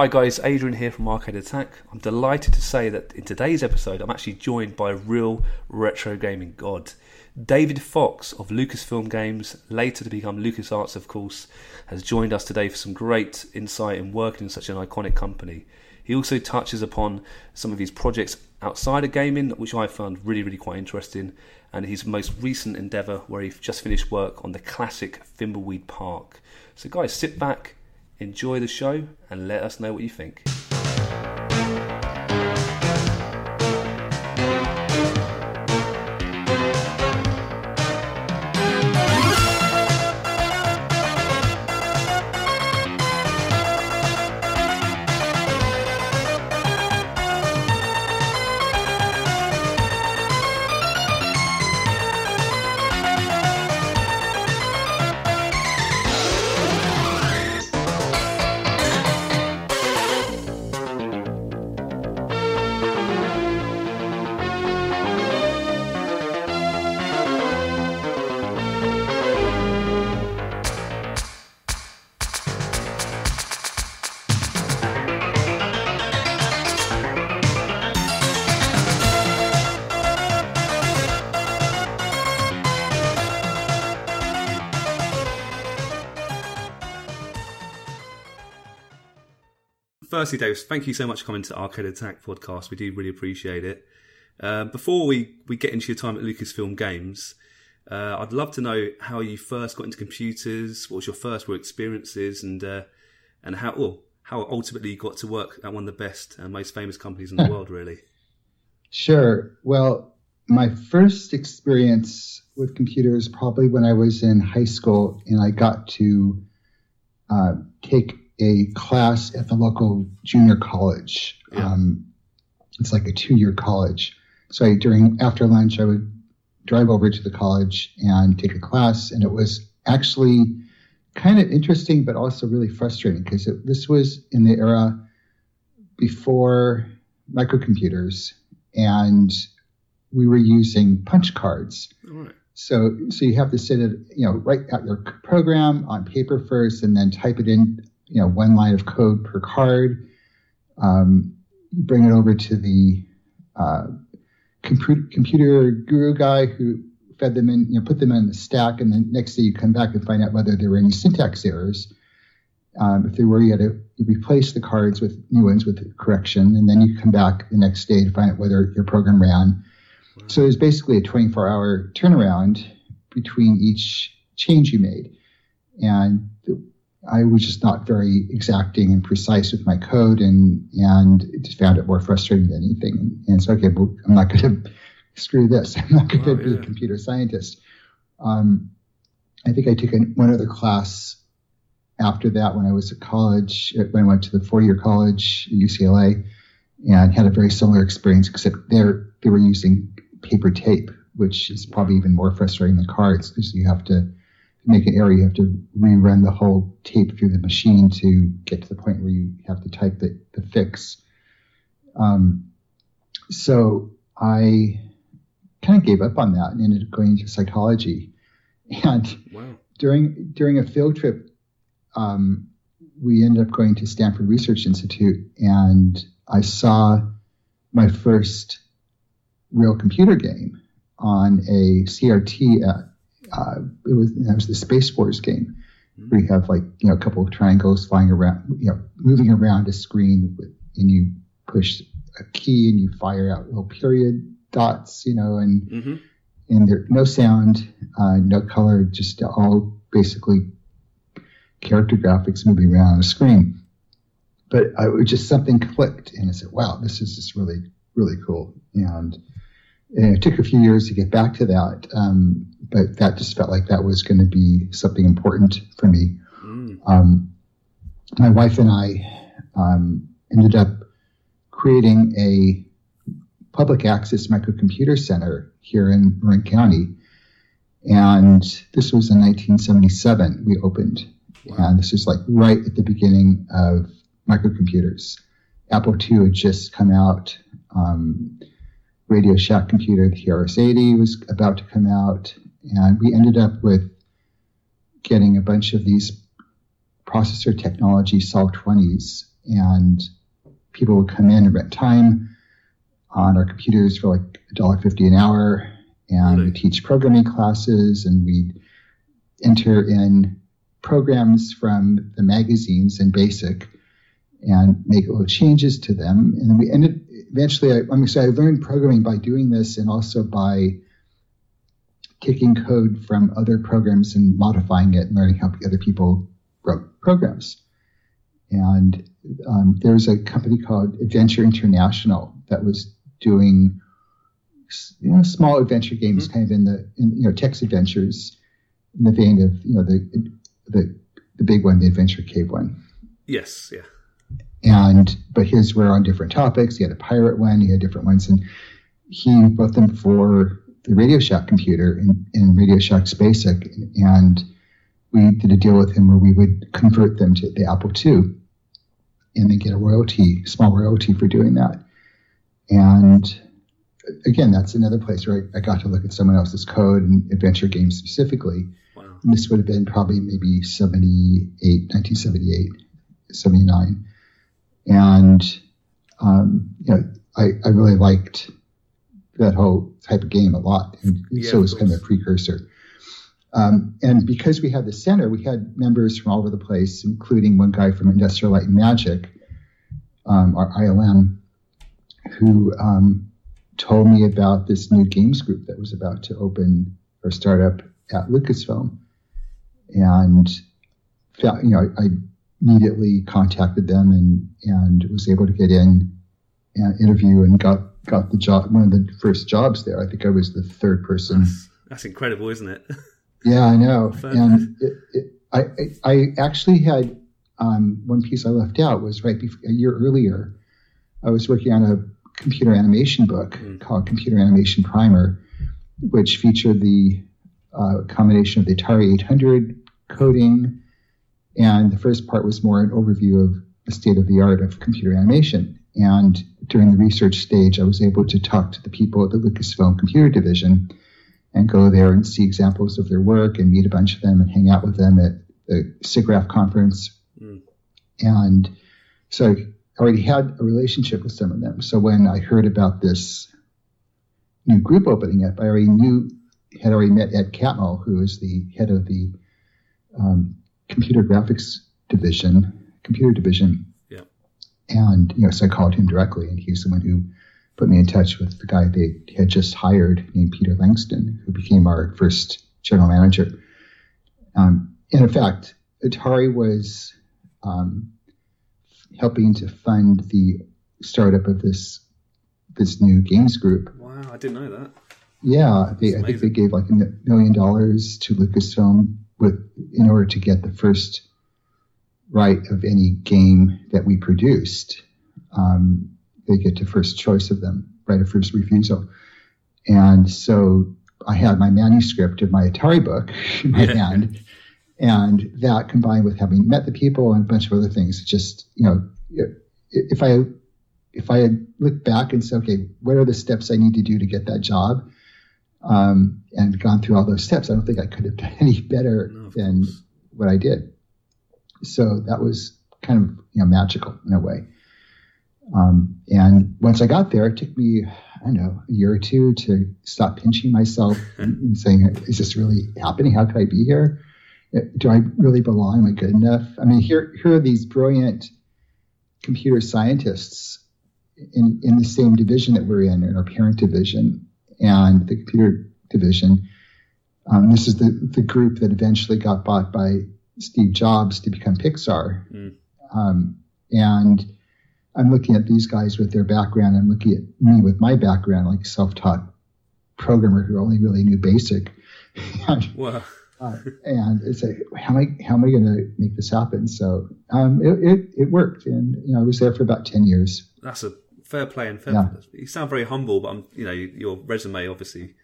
Hi guys, Adrian here from Arcade Attack. I'm delighted to say that in today's episode I'm actually joined by a real retro gaming god. David Fox of Lucasfilm Games, later to become LucasArts of course, has joined us today for some great insight in working in such an iconic company. He also touches upon some of his projects outside of gaming, which I found really, really quite interesting, and his most recent endeavour where he just finished work on the classic Thimbleweed Park. So guys, sit back, Enjoy the show and let us know what you think. Firstly, Dave, thank you so much for coming to Arcade Attack podcast. We do really appreciate it. Uh, before we, we get into your time at Lucasfilm Games, uh, I'd love to know how you first got into computers, what was your first work experiences, and uh, and how well, how ultimately you got to work at one of the best and most famous companies in the world, really. Sure. Well, my first experience with computers probably when I was in high school, and I got to uh, take a class at the local junior college. Yeah. Um, it's like a two-year college. So I, during after lunch, I would drive over to the college and take a class, and it was actually kind of interesting, but also really frustrating because this was in the era before microcomputers, and we were using punch cards. Right. So, so you have to sit it, you know, write out your program on paper first, and then type it in, you know, one line of code per card. Um, you bring it over to the uh, computer, computer guru guy who fed them in, you know, put them in the stack, and then next day you come back and find out whether there were any syntax errors. Um, if there were, you had to you replace the cards with new ones with correction, and then you come back the next day to find out whether your program ran. So it was basically a 24 hour turnaround between each change you made. And I was just not very exacting and precise with my code and, and just found it more frustrating than anything. And so, okay, well, I'm not going to screw this. I'm not going to Oh, be yeah. a computer scientist. Um, I think I took an, one other class after that when I was at college, uh, when I went to the four year college at UCLA and had a very similar experience, except there they were using paper tape, which is probably even more frustrating than cards because you have to make an error, you have to rerun the whole tape through the machine to get to the point where you have to type the, the fix. Um, so I kind of gave up on that and ended up going into psychology. And Wow. during during a field trip, um, we ended up going to Stanford Research Institute, and I saw my first real computer game on a CRT. At, uh, it was that was the Space Wars game, where you have like you know a couple of triangles flying around, you know, moving around a screen, with, and you push a key and you fire out little period dots, you know, and hmm and there no sound, uh, no color, just all basically character graphics moving around on the screen. But I, it was just something clicked, and I said, "Wow, this is just really, really cool." And, and it took a few years to get back to that, um, but that just felt like that was going to be something important for me. Mm. Um, my wife and I um, ended up creating a public access microcomputer center here in Marin County. And this was in 1977, we opened. And this was like right at the beginning of microcomputers. Apple II had just come out. Um, Radio Shack computer, the TRS-80, was about to come out. And we ended up with getting a bunch of these processor technology SOL 20s, And people would come in and rent time on our computers for like $1.50 an hour. And Really? we teach programming classes and we'd enter in programs from the magazines in BASIC and make little changes to them. And then we ended eventually. I, I mean, so I learned programming by doing this, and also by taking code from other programs and modifying it, and learning how other people wrote programs. And um, there was a company called Adventure International that was doing you know, small adventure games, kind of in the in, you know text adventures, in the vein of you know the the the big one, the Adventure Cave one Yes, yeah. And but his were on different topics. He had a pirate one, he had different ones, and he wrote them for the Radio Shack computer in, in Radio Shack's BASIC, and we did a deal with him where we would convert them to the Apple II, and then get a royalty, small royalty for doing that. And again, that's another place where I, I got to look at someone else's code and adventure games specifically. Wow. And this would have been probably maybe 78, 1978, 79. And, um, you know, I, I really liked that whole type of game a lot. And Yeah, so it was kind of a precursor. Um, and because we had the center, we had members from all over the place, including one guy from Industrial Light and Magic, um, our ILM, who um, told me about this new games group that was about to open or start up at Lucasfilm. And found, you know, I immediately contacted them and and was able to get in and interview and got got the job one of the first jobs there. I think I was the third person. That's, that's incredible, isn't it? Yeah, I know. And it, it, I, I I actually had um, one piece I left out was right before, a year earlier. I was working on a computer animation book Mm. called Computer Animation Primer, which featured the uh, combination of the Atari 800 coding, and the first part was more an overview of the state of the art of computer animation. And during the research stage, I was able to talk to the people at the Lucasfilm Computer Division and go there and see examples of their work and meet a bunch of them and hang out with them at the SIGGRAPH conference. Mm. And so I already had a relationship with some of them. So when I heard about this new group opening up, I already knew, had already met Ed Catmull, who is the head of the um, computer graphics division, computer division. Yeah. And, you know, so I called him directly, and he's the one who put me in touch with the guy they had just hired named Peter Langston, who became our first general manager. Um, and in fact, Atari was um, helping to fund the startup of this this new games group. Wow, I didn't know that. Yeah, they, I think they gave like a million dollars to Lucasfilm with in order to get the first right of any game that we produced. Um, they get to first choice of them, right of first refusal. And so I had my manuscript of my Atari book in my hand, and that combined with having met the people and a bunch of other things, just you know, if I if I looked back and say, okay, what are the steps I need to do to get that job, um, and gone through all those steps, I don't think I could have done any better No, than course. what I did. So that was kind of you know magical in a way. Um, and once I got there, it took me I don't know a year or two to stop pinching myself and, saying, "Is this really happening? How could I be here? Uh, Do I really belong? Am I good enough?" I mean, here here are these brilliant computer scientists in in the same division that we're in, in our parent division and the computer division. Um, this is the the group that eventually got bought by Steve Jobs to become Pixar. Mm. Um, and I'm looking at these guys with their background. I'm looking at me with my background, like self-taught programmer who only really knew BASIC. And Wow. Uh, and it's like, how am I, how am I going to make this happen? So um, it, it, it worked, and you know, I was there for about ten years. That's a fair play and fair. Yeah. You sound very humble, but I'm, you know, your resume obviously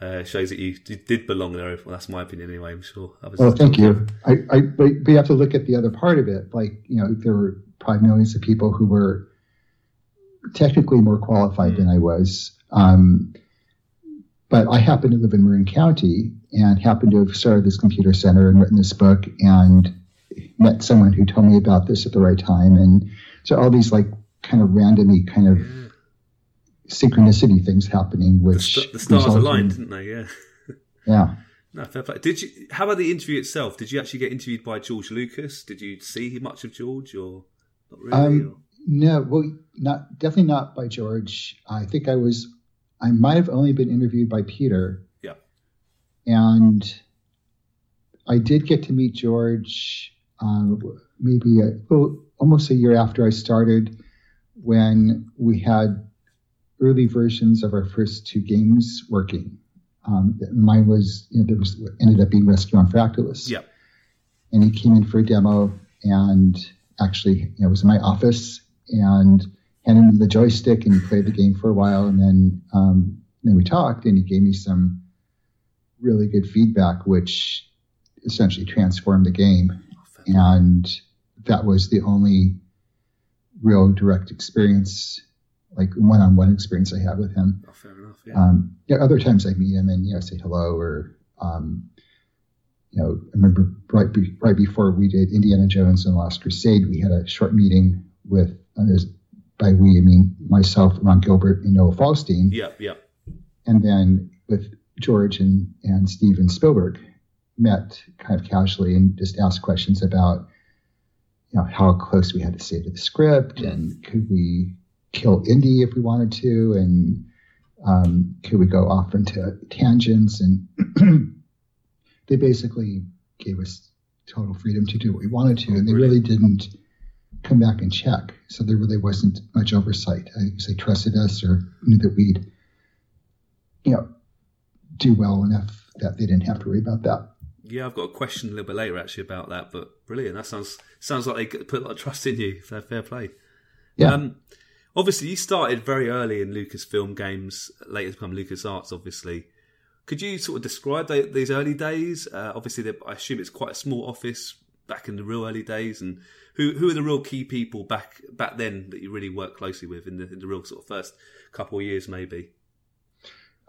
uh, shows that you did belong there. Well, that's my opinion anyway. I'm sure. Others Well, thank you. I, I but, you have to look at the other part of it. Like, you know, there were probably millions of people who were technically more qualified than I was. Um, but I happened to live in Marin County and happened to have started this computer center and written this book and met someone who told me about this at the right time. And so all these like kind of randomly kind of Yeah. synchronicity things happening, The, which st- the stars resulted in- aligned, didn't they? Yeah. Yeah. No, fair play. Did you? How about the interview itself? Did you actually get interviewed by George Lucas? Did you see much of George, or not really? Um, No, well, not definitely not by George. I think I was, I might have only been interviewed by Peter. Yeah. And I did get to meet George um, maybe a, well, almost a year after I started, when we had early versions of our first two games working. Um, mine was, you know, there was ended up being Rescue on Fractalus yeah. and he came in for a demo and actually you know, was in my office and handed him the joystick and he played the game for a while and then um, then we talked and he gave me some really good feedback which essentially transformed the game Oh, and that was the only real direct experience like one-on-one experience I had with him Oh, fair enough. Yeah. um, yeah, other times I meet him and you know say hello or um, you know I remember right be, right before we did Indiana Jones and the Last Crusade, we had a short meeting with uh, by we I mean myself, Ron Gilbert, and Noah Falstein, yeah. Yeah. and then with George and and Steven Spielberg met kind of casually and just asked questions about you know how close we had to stay to the script and could we kill Indy if we wanted to and um, could we go off into tangents and they basically gave us total freedom to do what we wanted to and they really didn't come back and check. So there really wasn't much oversight. I guess they trusted us or knew that we'd you know do well enough that they didn't have to worry about that Yeah, I've got a question a little bit later actually about that, but brilliant. That sounds sounds like they put a lot of trust in you. Fair, fair play. yeah Um, obviously, you started very early in Lucasfilm games, later to become LucasArts, obviously. Could you sort of describe the, these early days? Uh, obviously, I assume it's quite a small office back in the real early days. And who who are the real key people back back then that you really worked closely with in the, in the real sort of first couple of years, maybe?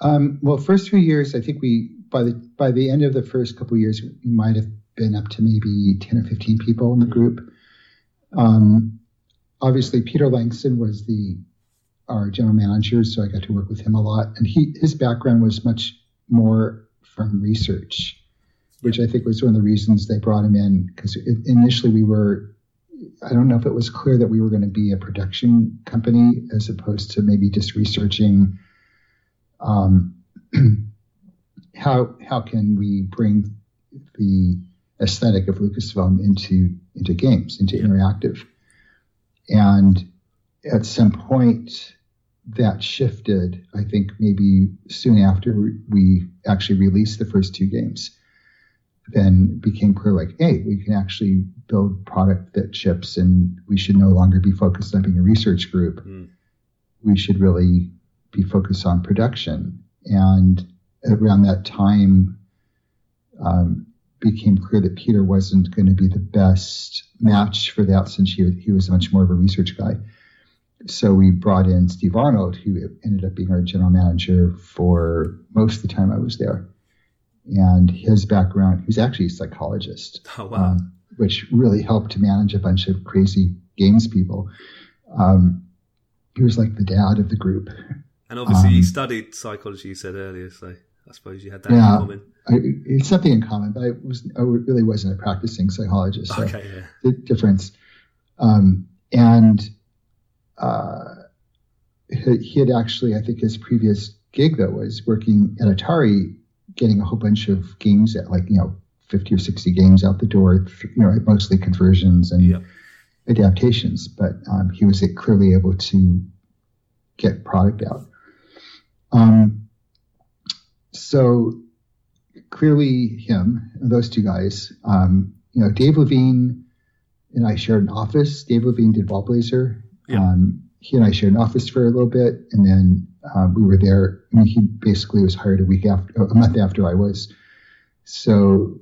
Um, well, first few years, I think we by the by the end of the first couple of years, we might have been up to maybe ten or fifteen people in the group. Um, obviously, Peter Langston was the our general manager, so I got to work with him a lot, and he his background was much more from research, which I think was one of the reasons they brought him in because initially we were. I don't know if it was clear that we were going to be a production company as opposed to maybe just researching um, how how can we bring the aesthetic of Lucasfilm into into games, into interactive, and at some point that shifted. I think maybe soon after we actually released the first two games, then became clear like, hey, we can actually build product that ships, and we should no longer be focused on being a research group. Mm. We should really be focused on production. And around that time, um, became clear that Peter wasn't going to be the best match for that since he, he was much more of a research guy. So we brought in Steve Arnold, who ended up being our general manager for most of the time I was there. And his background, he was actually a psychologist, Oh wow! um, which really helped to manage a bunch of crazy games people. Um, he was like the dad of the group. and obviously, you um, studied psychology. You said earlier, so I suppose you had that Yeah. in common. I, it's something in common, but I was I really wasn't a practicing psychologist. So Okay, yeah. the difference. Um, and uh, he, he had actually, I think, his previous gig though was working at Atari, getting a whole bunch of games at like you know fifty or sixty games out the door. You know, mostly conversions and Yeah. adaptations, but um, he was clearly able to get product out. Um, so clearly him, those two guys. Um, you know, Dave Levine and I shared an office. Dave Levine did Ballblazer. Yeah. Um, he and I shared an office for a little bit, and then uh, we were there. I mean, he basically was hired a week after, a month after I was. So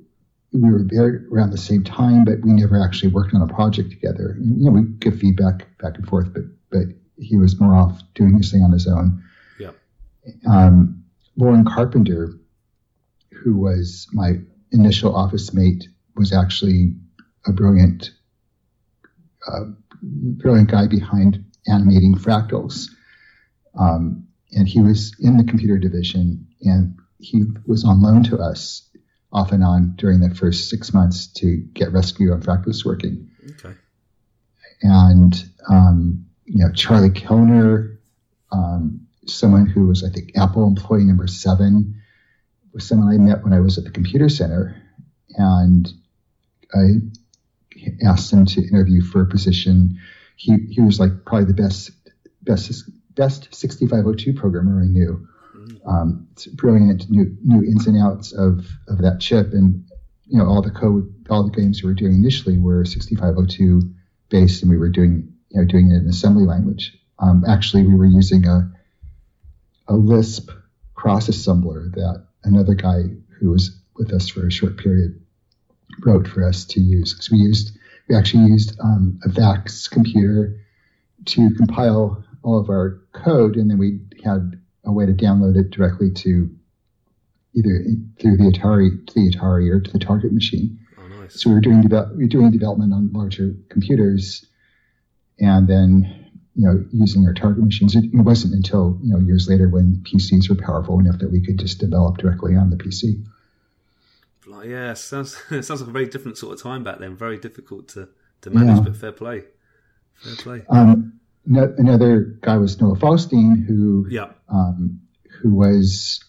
we were there around the same time, but we never actually worked on a project together. You know, we give feedback back and forth, but but he was more off doing his thing on his own. Um, Loren Carpenter, who was my initial office mate, was actually a brilliant, uh, brilliant guy behind animating fractals. Um, and he was in the computer division, and he was on loan to us off and on during the first six months to get Rescue on Fractalus working. Okay. And um, you know, Charlie Kellner, um, someone who was I think Apple employee number seven, was someone I met when I was at the computer center, and I asked him to interview for a position. He he was like probably the best best best 6502 programmer I knew. Um, it's brilliant, new, knew ins and outs of of that chip, and you know all the code, all the games we were doing initially were 6502 based, and we were doing you know doing it in assembly language. Um, actually, we were using a a Lisp cross assembler that another guy who was with us for a short period wrote for us to use. Because we used we actually used um, a VAX computer to compile all of our code, and then we had a way to download it directly to either through the Atari to the Atari or to the target machine. Oh, nice. So we were doing we were doing development on larger computers, and then you know using our target machines. It, it wasn't until you know years later when PCs were powerful enough that we could just develop directly on the PC. Like, yeah, sounds it sounds like a very different sort of time back then. Very difficult to, to manage, Yeah. but fair play. Fair play. Um, no, another guy was Noah Falstein, who Yeah. um, who was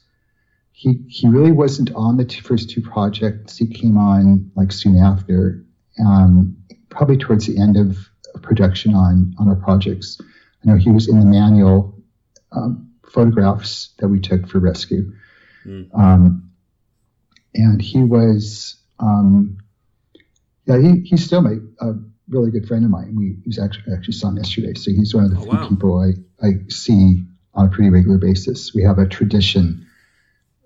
he he really wasn't on the first two projects. He came on like soon after, um, probably towards the end of production on on our projects. I know he was in the manual um, photographs that we took for rescue, Mm. um, and he was um, yeah he he's still my a really good friend of mine. We he was actually actually saw him yesterday, so he's one of the Oh, few wow. people I I see on a pretty regular basis. We have a tradition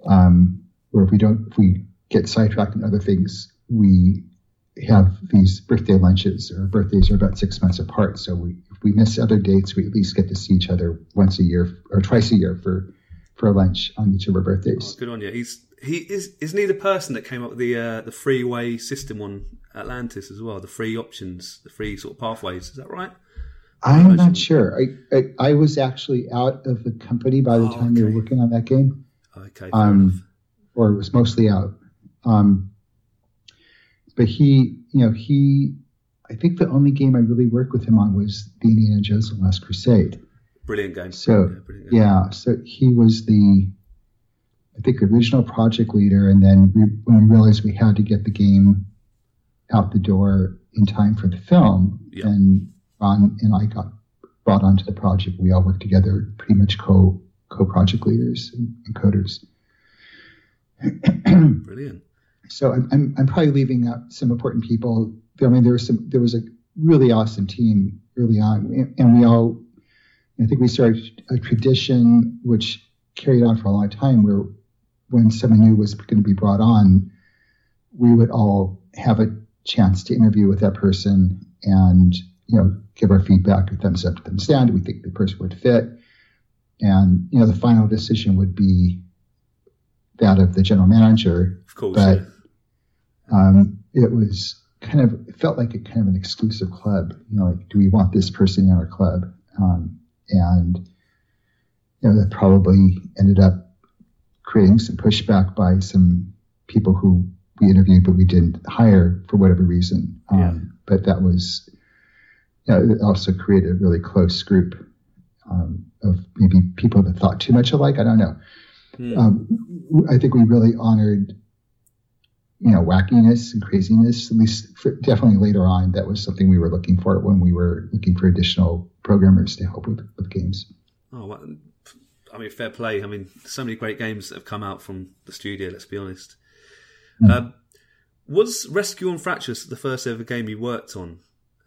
um, where if we don't, if we get sidetracked in other things, we have these birthday lunches. Our birthdays are about six months apart, so we if we miss other dates, we at least get to see each other once a year or twice a year for for a lunch on each of our Oh, birthdays. good on you. He's he is isn't he the person that came up with the uh, the freeway system on Atlantis as well? The free options, the free sort of pathways. Is that right? I'm not sure. I, I I was actually out of the company by the Oh, time we were working on that game. Okay. Um, or was mostly out. Um, but he, you know, he, I think the only game I really worked with him on was the Indiana Jones and the Last Crusade. Brilliant game. So, yeah, brilliant game. Yeah, so he was the, I think, original project leader. And then we, when we realized we had to get the game out the door in time for the film, Yeah. then Ron and I got brought onto the project. We all worked together, pretty much co co project leaders and, and coders. Brilliant. So I'm, I'm, I'm probably leaving out some important people. I mean, there was some, there was a really awesome team early on, and- we all, I think we started a tradition which carried on for a long time, where when someone new was going to be brought on, we would all have a chance to interview with that person and you know give our feedback, a thumbs up, thumbs down. Do we think the person would fit? And you know, the final decision would be that of the general manager Of course. But- yeah. Um, it was kind of it felt like a kind of an exclusive club. You know, like do we want this person in our club? Um, and you know that probably ended up creating some pushback by some people who we interviewed but we didn't hire for whatever reason. Um, Yeah. But that was you know, it also created a really close group um, of maybe people that thought too much alike. I don't know Hmm. um, I think we really honored, you know, wackiness and craziness. At least, for, definitely later on, that was something we were looking for when we were looking for additional programmers to help with with games. Oh, well, I mean, fair play. I mean, so many great games have come out from the studio. Let's be honest. Hmm. Um, was Rescue on Fractalus the first ever game you worked on,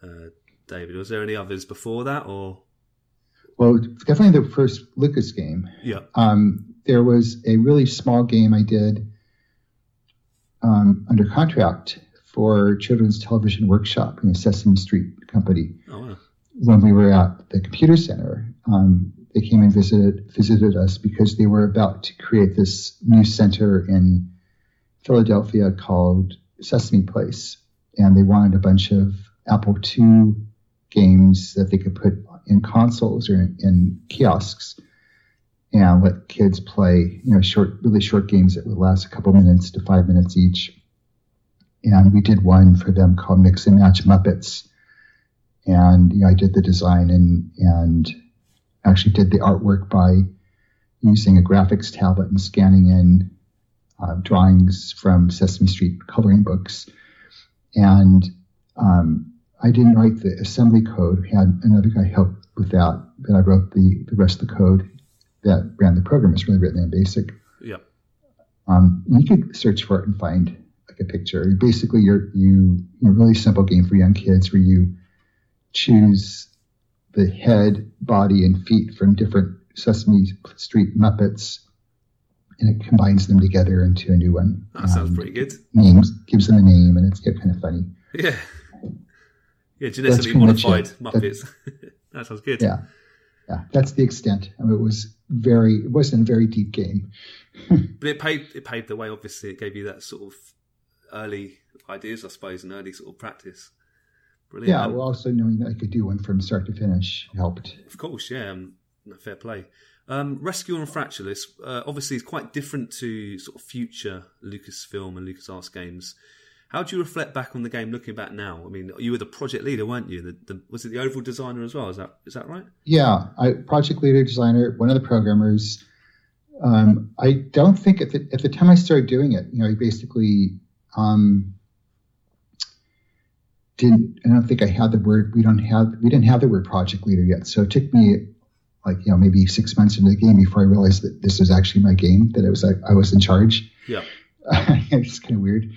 uh, David? Was there any others before that, or Well, definitely the first Lucas game. yeah? Um, there was a really small game I did um, under contract for Children's Television Workshop, you know, Sesame Street company. Oh, wow. when we were at the computer center, um, they came and visited visited us because they were about to create this new center in Philadelphia called Sesame Place, and they wanted a bunch of Apple II games that they could put in consoles or in, in kiosks and let kids play, you know, short, really short games that would last a couple minutes to five minutes each. And we did one for them called Mix and Match Muppets and you know, I did the design and and actually did the artwork by using a graphics tablet and scanning in uh, drawings from Sesame Street coloring books. And um, I didn't write the assembly code. We had another guy help with that, but I wrote the, the rest of the code that ran the program. It's really written in BASIC. Yeah. Um, you could search for it and find like a picture. Basically, you're you know, really simple game for young kids where you choose the head, body, and feet from different Sesame Street Muppets, and it combines them together into a new one. That sounds Um, pretty good. Names gives them a name, and it's get kind of funny. Yeah. Yeah, genetically modified. Muppets. that sounds good. Yeah, yeah, that's the extent. I mean, it was very, it wasn't a very deep game. But it paved it paved the way. Obviously, it gave you that sort of early ideas, I suppose, and early sort of practice. Brilliant. Yeah, well, also knowing that I could do one from start to finish helped. Of course, yeah, um, fair play. Um, Rescue on Fractalus uh, obviously is quite different to sort of future Lucasfilm and LucasArts games. How do you reflect back on the game, looking back now? I mean, you were the project leader, weren't you? The, the, was it the overall designer as well? Is that is that right? Yeah, I project leader, designer, one of the programmers. Um, I don't think at the at the time I started doing it, you know, I basically um, didn't. I don't think I had the word. We don't have. We didn't have the word project leader yet. So it took me like you know maybe six months into the game before I realized that this was actually my game. That it was like I was in charge. Yeah. it's kind of weird.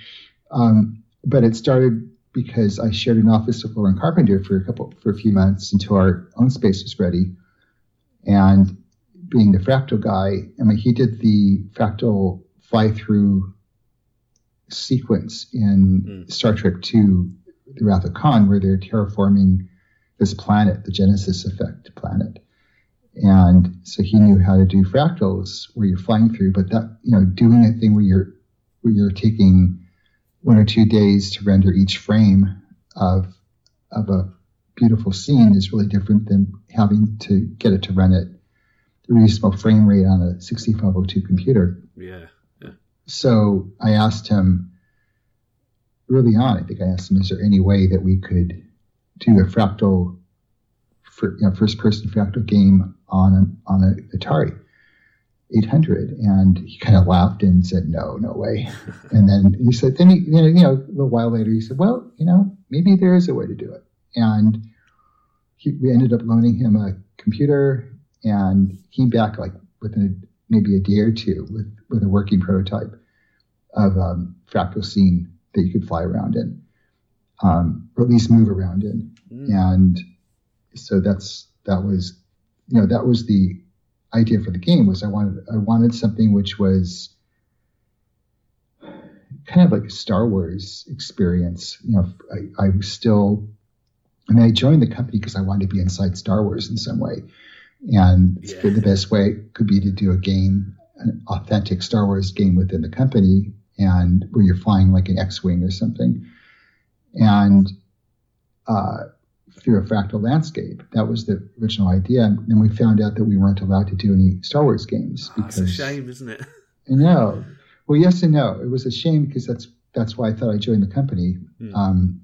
Um, but it started because I shared an office with Loren Carpenter for a couple for a few months until our own space was ready. And being the fractal guy, I mean, he did the fractal fly through sequence in Mm. Star Trek II, The Wrath of Khan, where they're terraforming this planet, the Genesis Effect planet. And so he knew how to do fractals where you're flying through, but that, you know, doing a thing where you're where you're taking one or two days to render each frame of of a beautiful scene is really different than having to get it to run at a reasonable frame rate on a 6502 computer. Yeah. Yeah. So I asked him early on, I think I asked him, is there any way that we could do a fractal, for, you know, first person fractal game on a, on a Atari 800? And he kind of laughed and said, no, no way. and then he said, then he, you know, you know, a little while later, he said, well, you know, maybe there is a way to do it. And he, we ended up loaning him a computer and he came back like within a, maybe a day or two with, with a working prototype of um, fractal scene that you could fly around in, um, or at least move around in. Mm. And so that's that was, you know, that was the idea for the game was I wanted I wanted something which was kind of like a Star Wars experience. You know, I, I was still, I mean, I joined the company because I wanted to be inside Star Wars in some way. And Yeah. the best way could be to do a game, an authentic Star Wars game within the company, and where you're flying like an X-wing or something, and uh, through a fractal landscape. That was the original idea. And then we found out that we weren't allowed to do any Star Wars games Ah, That's a shame, isn't it? no. Well, yes and no. It was a shame because that's that's why I thought I joined the company. Hmm. Um,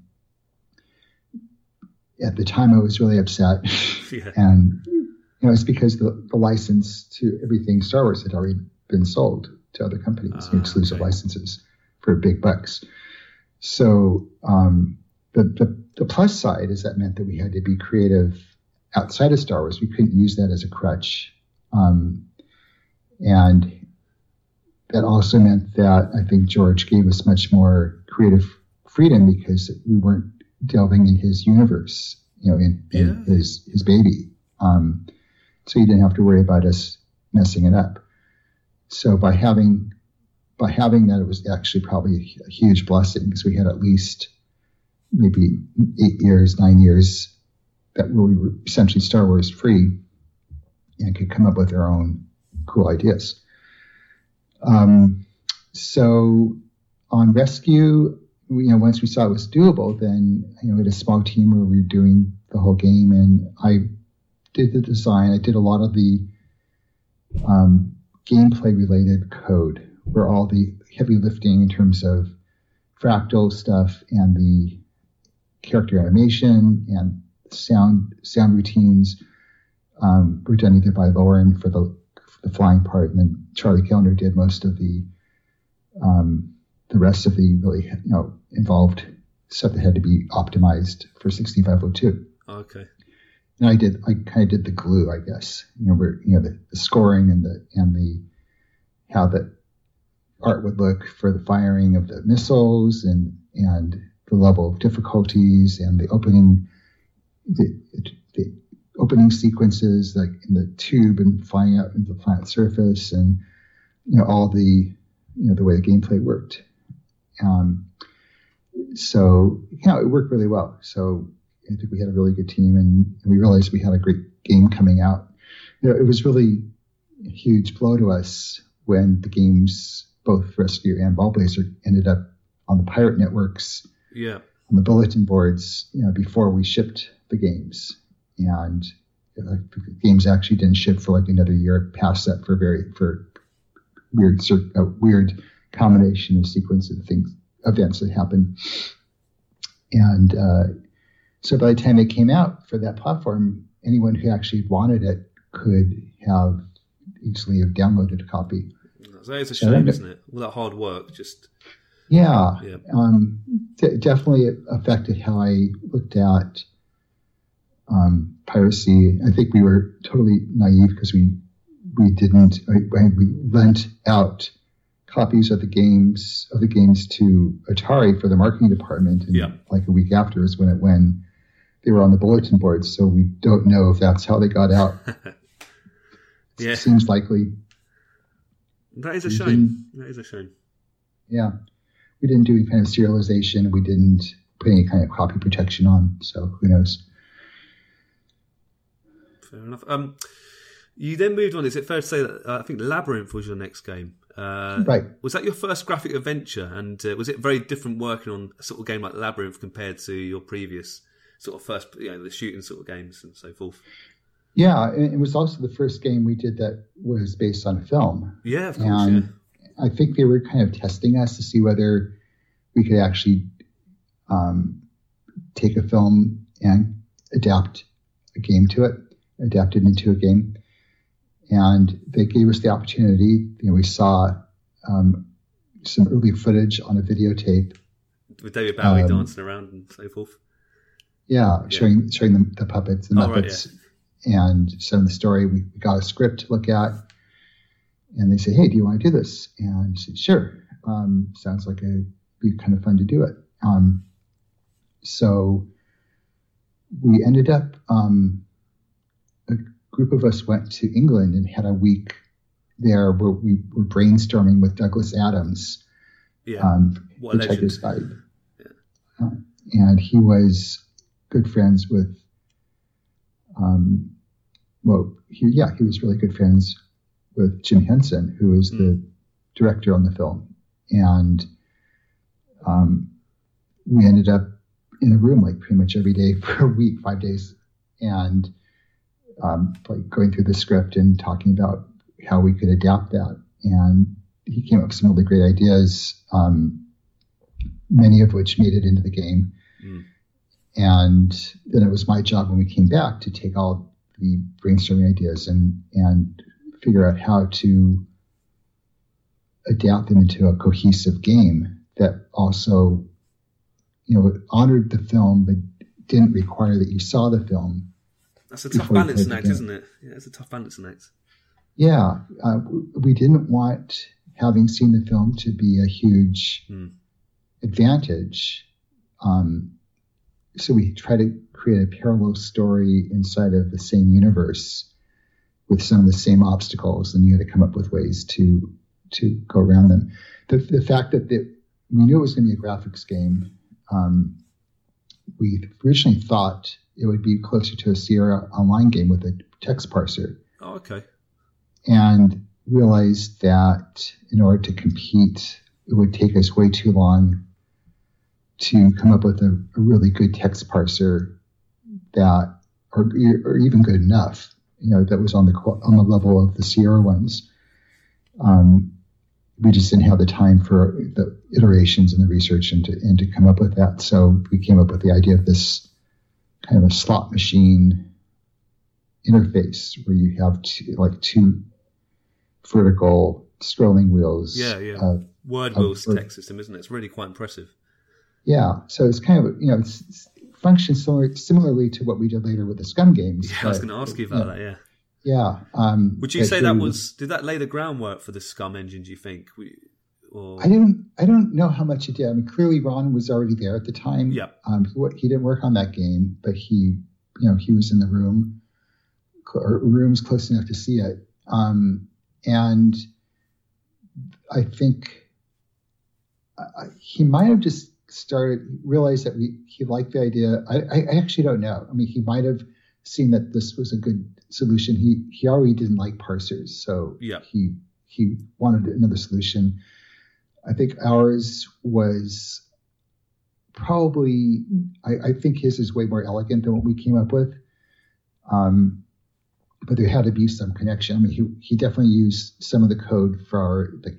at the time, I was really upset, yeah. and you know, it's because the, the license to everything Star Wars had already been sold to other companies, Ah, exclusive okay. licenses for big bucks. So um, the, the the plus side is that meant that we had to be creative outside of Star Wars. We couldn't use that as a crutch, um, and that also meant that I think George gave us much more creative freedom because we weren't delving in his universe, you know, in, in Yeah. his his baby. Um, so he didn't have to worry about us messing it up. So by having by having that, it was actually probably a huge blessing because we had at least maybe eight years, nine years that we were essentially Star Wars free and could come up with our own cool ideas. Um, so on rescue, you know, once we saw it was doable, then you know, we had a small team where we were doing the whole game, and I did the design. I did a lot of the um, gameplay related code, where all the heavy lifting in terms of fractal stuff and the character animation and sound sound routines um, were done either by Loren for the for the flying part, and then Charlie Kellner did most of the um, the rest of the really you know involved stuff that had to be optimized for 6502. Okay. And I did I kind of did the glue, I guess. You know, where you know the, the scoring and the and the how the art would look for the firing of the missiles and and the level of difficulties and the opening the, the opening sequences like in the tube and flying out into the planet surface and you know all the you know the way the gameplay worked. Um, so yeah, it worked really well. So I think we had a really good team, and we realized we had a great game coming out. You know, it was really a huge blow to us when the games, both Rescue and Ballblazer, ended up on the pirate networks, Yeah. on the bulletin boards, you know, before we shipped the games, and the games actually didn't ship for like another year past that for very for weird a weird combination of sequence of things events that happened, and. Uh, so by the time it came out for that platform, anyone who actually wanted it could have easily have downloaded a copy. So it's a shame, isn't it? All that hard work, just Yeah, yeah. um, d- definitely it affected how I looked at um, piracy. I think we were totally naive because we we didn't I- we lent out copies of the games of the games to Atari for the marketing department, and Yeah. like a week after is when it when they were on the bulletin boards. So we don't know if that's how they got out. Yeah. Seems likely. That is a shame. That is a shame. Yeah. We didn't do any kind of serialization. We didn't put any kind of copy protection on. So who knows? Fair enough. Um, you then moved on. Is it fair to say that uh, I think Labyrinth was your next game? Uh, Right. Was that your first graphic adventure? And uh, was it very different working on a sort of game like Labyrinth compared to your previous sort of first, you know, the shooting sort of games and so forth? Yeah. It, was also the first game we did that was based on film. Yeah, of course. And I think they were kind of testing us to see whether we could actually um, take a film and adapt a game to it, adapt it into a game. And they gave us the opportunity. You know, we saw um, some early footage on a videotape. With David Bowie um, dancing around and so forth. Yeah, Yeah. showing showing them the puppets, the Oh, right, Muppets, and some of the story. We got a script to look at, and they say, "Hey, do you want to do this?" And I said, "Sure." Um, sounds like it'd be kind of fun to do it. Um, so we ended up. Um, a group of us went to England and had a week there where we were brainstorming with Douglas Adams Yeah. um, what legend. Uh, and he was good friends with, um, well, he, yeah, he was really good friends with Jim Henson, who is was the director on the film. And um, we ended up in a room like pretty much every day for a week, five days, and um, like going through the script and talking about how we could adapt that. And he came up with some really great ideas. Um, many of which made it into the game. Mm. And then it was my job when we came back to take all the brainstorming ideas and and figure out how to adapt them into a cohesive game that also, you know, honored the film but didn't require that you saw the film. That's a tough balancing act, isn't it? Yeah, it's a tough balancing act. Yeah, uh, we didn't want having seen the film to be a huge Hmm. advantage. Um, so we try to create a parallel story inside of the same universe with some of the same obstacles, and you had to come up with ways to to go around them. The, the fact that the, we knew it was going to be a graphics game, um, we originally thought it would be closer to a Sierra Online game with a text parser Oh, okay. and realized that in order to compete, it would take us way too long to come up with a, a really good text parser that, or, or even good enough, you know, that was on the on the level of the Sierra ones. Um, we just didn't have the time for the iterations and the research and to, and to come up with that. So we came up with the idea of this kind of a slot machine interface where you have two, like two vertical scrolling wheels. Yeah, yeah. Uh, Word wheels text system, isn't it? It's really quite impressive. yeah. So it's kind of, you know, it's functions similar, similarly to what we did later with the SCUMM games. Yeah, I was going to ask you about yeah, that. Yeah. Yeah. Um, Would you say that was did that lay the groundwork for the SCUMM engine? Do you think? We, or I don't. I don't know how much it did. I mean, clearly Ron was already there at the time. Yeah. Um, he, he didn't work on that game, but he, you know, he was in the room, or rooms close enough to see it. Um, and I think I- he might have just started realized that we he liked the idea. I, I, actually don't know. I mean, he might have seen that this was a good solution. He he already didn't like parsers, so Yeah. he he wanted another solution. I think ours was probably, I, I think his is way more elegant than what we came up with. Um, but there had to be some connection. I mean, he, he definitely used some of the code for the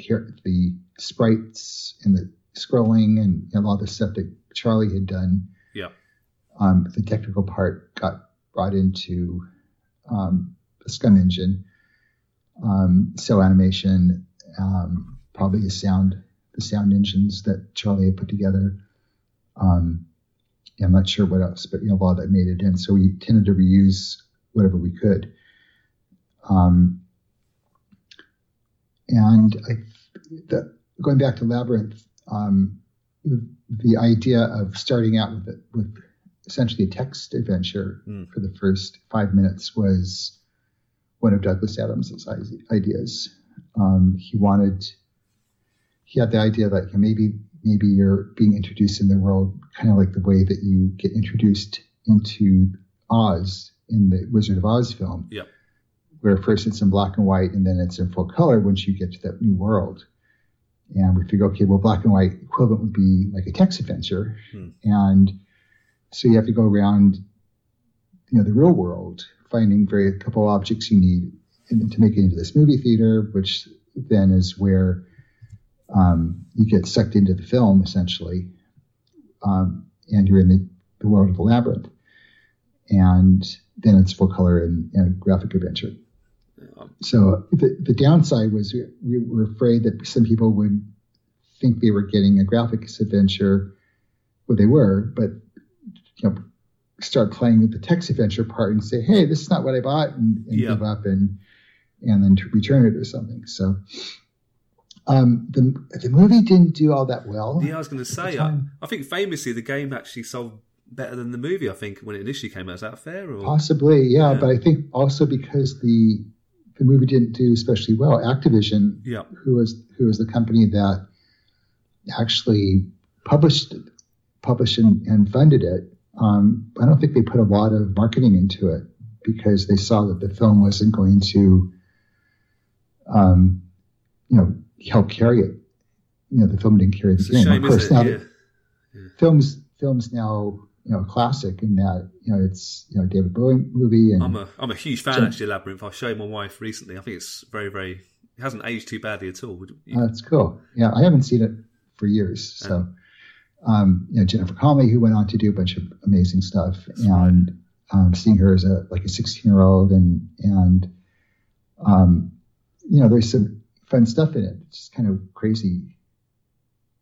the sprites and the scrolling and a lot of the stuff that Charlie had done. Yeah. Um, the technical part got brought into um, SCUMM engine. Um, cell animation, um, probably the sound, the sound engines that Charlie had put together. Um, I'm not sure what else, but you know, a lot of that made it in. So we tended to reuse whatever we could. Um, and I, the, going back to Labyrinth, um, the idea of starting out with it, with essentially a text adventure Mm. for the first five minutes was one of Douglas Adams' ideas. Um, he wanted, he had the idea that you know, maybe maybe you're being introduced in the world kind of like the way that you get introduced into Oz in the Wizard of Oz film. Yep. Where first it's in black and white and then it's in full color once you get to that new world. And we figure, okay, well, black and white equivalent would be like a text adventure. Hmm. And so you have to go around, you know, the real world, finding very couple objects you need to make it into this movie theater, which then is where um, you get sucked into the film essentially, um, and you're in the, the world of the labyrinth, and then it's full color and, and graphic adventure. So the, the downside was we, we were afraid that some people would think they were getting a graphics adventure, well they were, but you know, start playing with the text adventure part and say, hey, this is not what I bought, and, and Yeah. give up and and then return it or something. So um, the the movie didn't do all that well. yeah, I was going to say. I. I think famously the game actually sold better than the movie. I think when it initially came out. Is that fair? Or Possibly, yeah, Yeah. but I think also because the the movie didn't do especially well. Activision, yeah, who was who was the company that actually published published and, and funded it, um, I don't think they put a lot of marketing into it because they saw that the film wasn't going to, um, you know, help carry it. You know, the film didn't carry the it's game. shame, of course, now that- Yeah. films films now you know a classic in that you know it's you know David Bowie movie and I'm a I'm a huge fan So- actually of Labyrinth. I showed my wife recently. I think it's very very. It hasn't aged too badly at all. Uh, it's cool. Yeah, I haven't seen it for years. So um, you know Jennifer Connelly who went on to do a bunch of amazing stuff That's and um, seeing her as a like a 16 year old and and um, you know there's some fun stuff in it. It's just kind of crazy.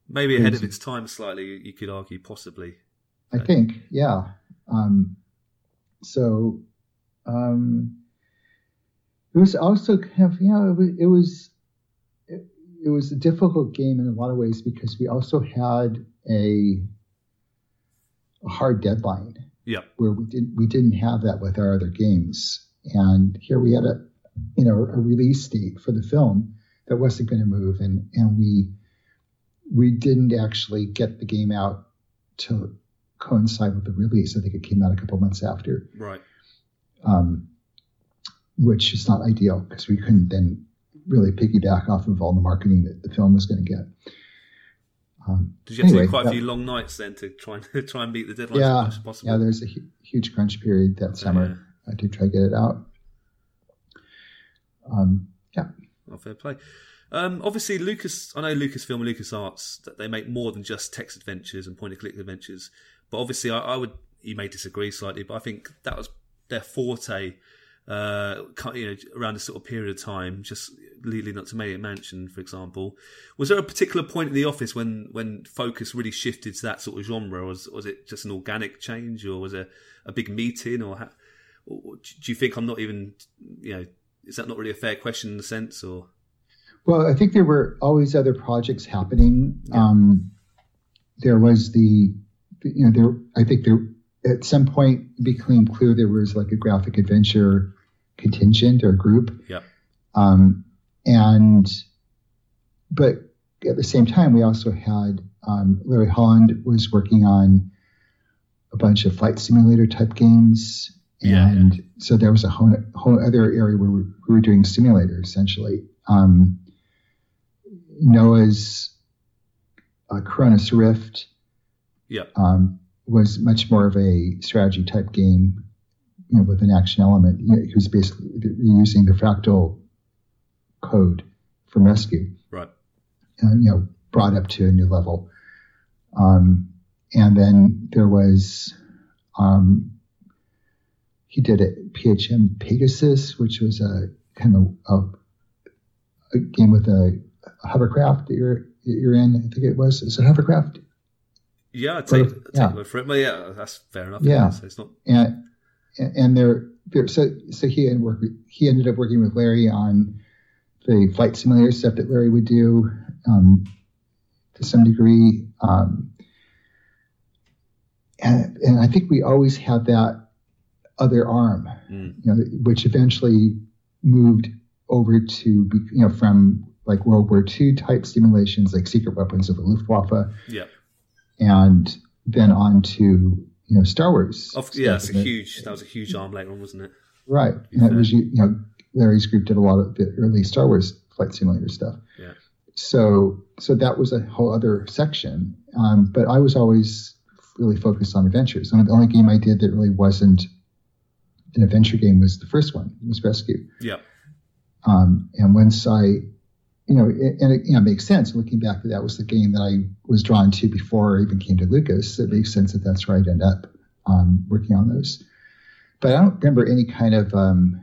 Maybe ahead of its time slightly. You could argue possibly. I think, yeah. Um, so um, it was also kind of, you know, it was, it was it, it was a difficult game in a lot of ways because we also had a, a hard deadline. Yeah. Where we didn't we didn't have that with our other games, and here we had a you know a release date for the film that wasn't going to move, and and we we didn't actually get the game out to coincide with the release. I think it came out a couple months after. Right. Um, which is not ideal because we couldn't then really piggyback off of all the marketing that the film was going to get. Um, Did you have anyway, to do quite that- a few long nights then to try and try and meet the deadline as Yeah, much as possible? yeah, there's a hu- huge crunch period that summer uh, to try to get it out. Um, yeah, Oh, fair play. Um, obviously, Lucas. I know Lucasfilm and LucasArts that they make more than just text adventures and point-and-click adventures. But obviously, I, I would. You may disagree slightly, but I think that was their forte. Uh, you know, around a sort of period of time, just leading up to Maniac Mansion, for example. Was there a particular point in the office when when focus really shifted to that sort of genre, or was was it just an organic change, or was it a big meeting, or, ha- or do you think I'm not even, you know, is that not really a fair question in a sense, or? Well, I think there were always other projects happening. Yeah. Um, there was the, you know, there. I think there at some point it became clear there was like a graphic adventure contingent or group. Yeah. Um, and, but at the same time, we also had um, Larry Holland was working on a bunch of flight simulator type games. Yeah, And so there was a whole, whole other area where we, we were doing simulator essentially. Um, Noah's uh, Koronis Rift Yeah. um, was much more of a strategy type game, you know, with an action element. You know, he was basically using the fractal code from Rescue, Right. uh, you know, brought up to a new level. Um, and then there was, um, he did a PHM Pegasus, which was a kind of a, a game with a, a hovercraft that you're you're in. I think it was. Is it hovercraft? Yeah, I take, I Well, take yeah. your word for it. But yeah, that's fair enough. Yeah. So it's not. and and there so so he ended work he ended up working with Larry on the flight simulator stuff that Larry would do um, to some degree, um, and and I think we always had that other arm, Mm. you know, which eventually moved over to you know from like World War II type simulations like Secret Weapons of the Luftwaffe, Yeah. And then on to you know Star Wars. Of, yeah, that's a huge. That was a huge arm later on, wasn't it? Right. And that was, you know, Larry's group did a lot of the early Star Wars flight simulator stuff. Yeah. So, so that was a whole other section. Um, but I was always really focused on adventures. And the only game I did that really wasn't an adventure game was the first one, was Rescue. Yeah. Um, and once I, you know, it, and it you know, makes sense looking back that that was the game that I was drawn to before I even came to Lucas. It makes sense that that's where I'd end up um, working on those. But I don't remember any kind of um,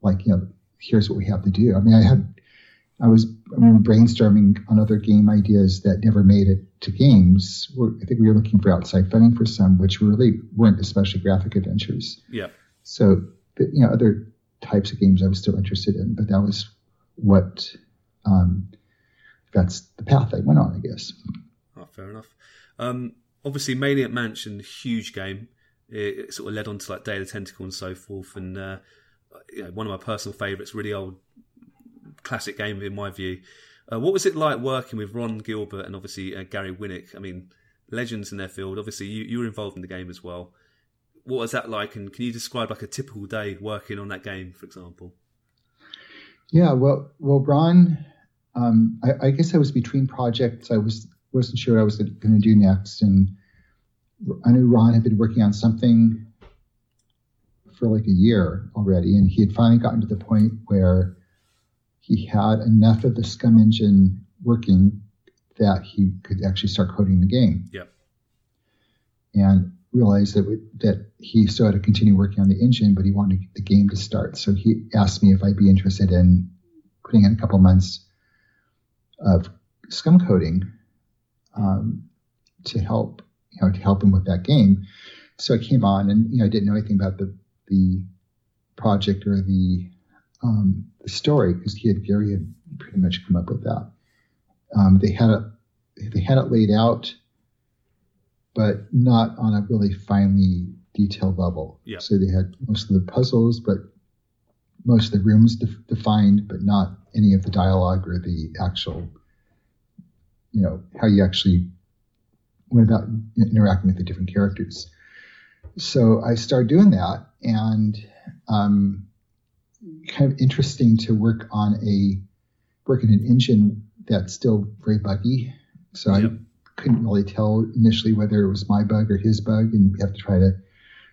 like, you know, here's what we have to do. I mean, I had, I was, I remember brainstorming on other game ideas that never made it to games. I think we were looking for outside funding for some, which really weren't especially graphic adventures. Yeah. So, you know, other types of games I was still interested in, but that was what, um, that's the path I went on, I guess. Oh, fair enough. Um, obviously, Maniac Mansion, huge game. It, it sort of led on to like Day of the Tentacle and so forth, and uh, you know, one of my personal favourites, really old classic game in my view. Uh, what was it like working with Ron Gilbert and obviously uh, Gary Winnick? I mean, legends in their field. Obviously, you, you were involved in the game as well. What was that like? And can you describe like a typical day working on that game, for example? Yeah, well, well, Ron, um, I, I guess I was between projects. I was wasn't sure what I was going to do next, and I knew Ron had been working on something for like a year already, and he had finally gotten to the point where he had enough of the SCUMM engine working that he could actually start coding the game. Yep. And realized that we, that he still had to continue working on the engine, but he wanted the game to start. So he asked me if I'd be interested in putting in a couple months of SCUMM coding um, to help you know to help him with that game. So I came on, and you know I didn't know anything about the the project or the um, the story because he had Gary had pretty much come up with that. um, they had it they had it laid out, but not on a really finely detailed level. Yeah. So they had most of the puzzles, but most of the rooms def- defined, but not any of the dialogue or the actual, you know, how you actually went about interacting with the different characters. So I started doing that, and um, kind of interesting to work on a work in an engine that's still very buggy. So Yep. I couldn't really tell initially whether it was my bug or his bug, and we have to try to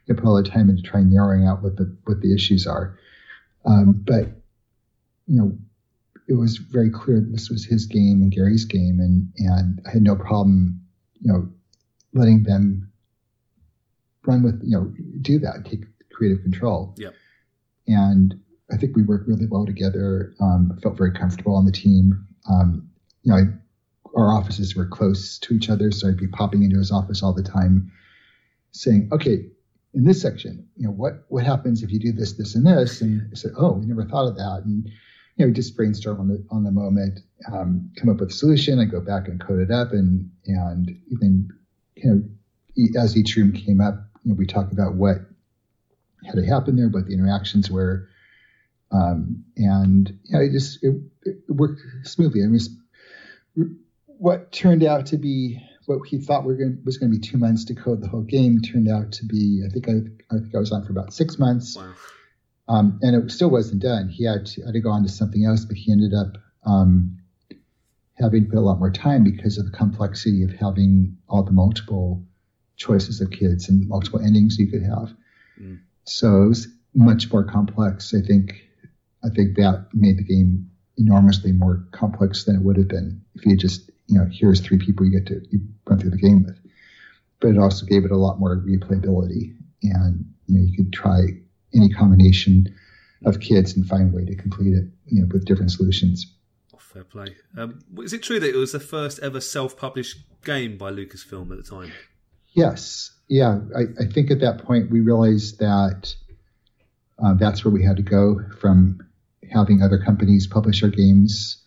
you know, put all the time into trying narrowing out what the what the issues are. Um, but you know, it was very clear that this was his game and Gary's game, and and I had no problem, you know, letting them run with you know do that, take creative control. Yep. And I think we worked really well together. Um, felt very comfortable on the team. Um, you know, I, our offices were close to each other, so I'd be popping into his office all the time, saying, "Okay, in this section, you know, what what happens if you do this, this, and this?" And I said, "Oh, we never thought of that." And you know, we just brainstorm on the on the moment, um, come up with a solution. I go back and code it up, and and then know, e- as each room came up, you know, we talk about what had to happen there, what the interactions were, um, and you know, it just it, it worked smoothly. I mean, what turned out to be what he thought were going, was going to be two months to code the whole game turned out to be I think I, I think I was on for about six months, Wow. um, and it still wasn't done. He had to, had to go on to something else, but he ended up um, having to put a lot more time because of the complexity of having all the multiple choices of kids and multiple endings you could have. Mm. So it was much more complex. I think I think that made the game enormously more complex than it would have been if you just you know here's three people you get to you run through the game with. But it also gave it a lot more replayability, and you know you could try any combination of kids and find a way to complete it, you know, with different solutions. Oh, fair play. Um, is it true that it was the first ever self-published game by Lucasfilm at the time? Yes, yeah. I, I think at that point we realized that uh, that's where we had to go from having other companies publish our games.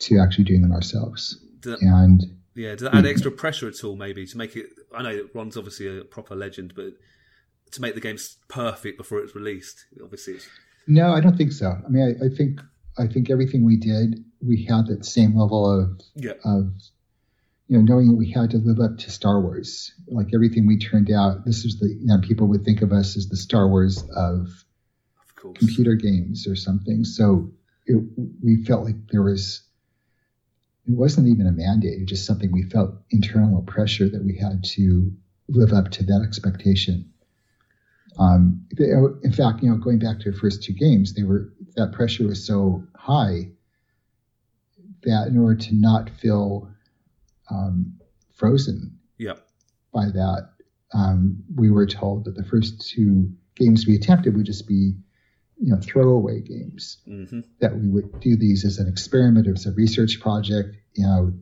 To actually doing them ourselves. That, And yeah. Does that add hmm. extra pressure at all? Maybe to make it. I know that Ron's obviously a proper legend, but to make the game s- perfect before it's released, obviously. It's, no, I don't think so. I mean, I, I think I think everything we did, we had that same level of yeah. of you know knowing that we had to live up to Star Wars. Like everything we turned out, this is the you know people would think of us as the Star Wars of Of computer games or something. So it, we felt like there was, it wasn't even a mandate, it was just something we felt internal pressure that we had to live up to that expectation. Um, they- in fact, you know, going back to the first two games, they were that pressure was so high that in order to not feel um, frozen Yeah. by that, um, we were told that the first two games we attempted would just be, you know, throwaway games. hmm That we would do these as an experiment, as a research project, you know,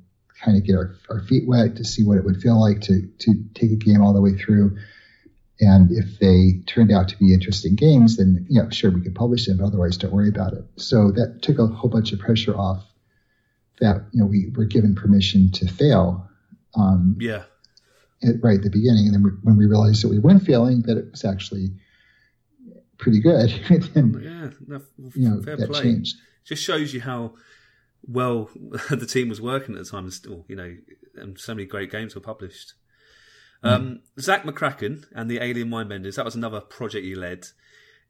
kind of get our, our feet wet to see what it would feel like to to take a game all the way through. And if they turned out to be interesting games, then you know, sure we could publish them, but otherwise don't worry about it. So that took a whole bunch of pressure off. That you know we were given permission to fail. Um, Yeah. at, right at the beginning, and then we, when we realized that we weren't failing, that it was actually pretty good, then Yeah. No, you know fair play. changed. Just shows you how well the team was working at the time, and still, you know, and so many great games were published. Um, Zak McKracken and the Alien Mindbenders. That was another project you led.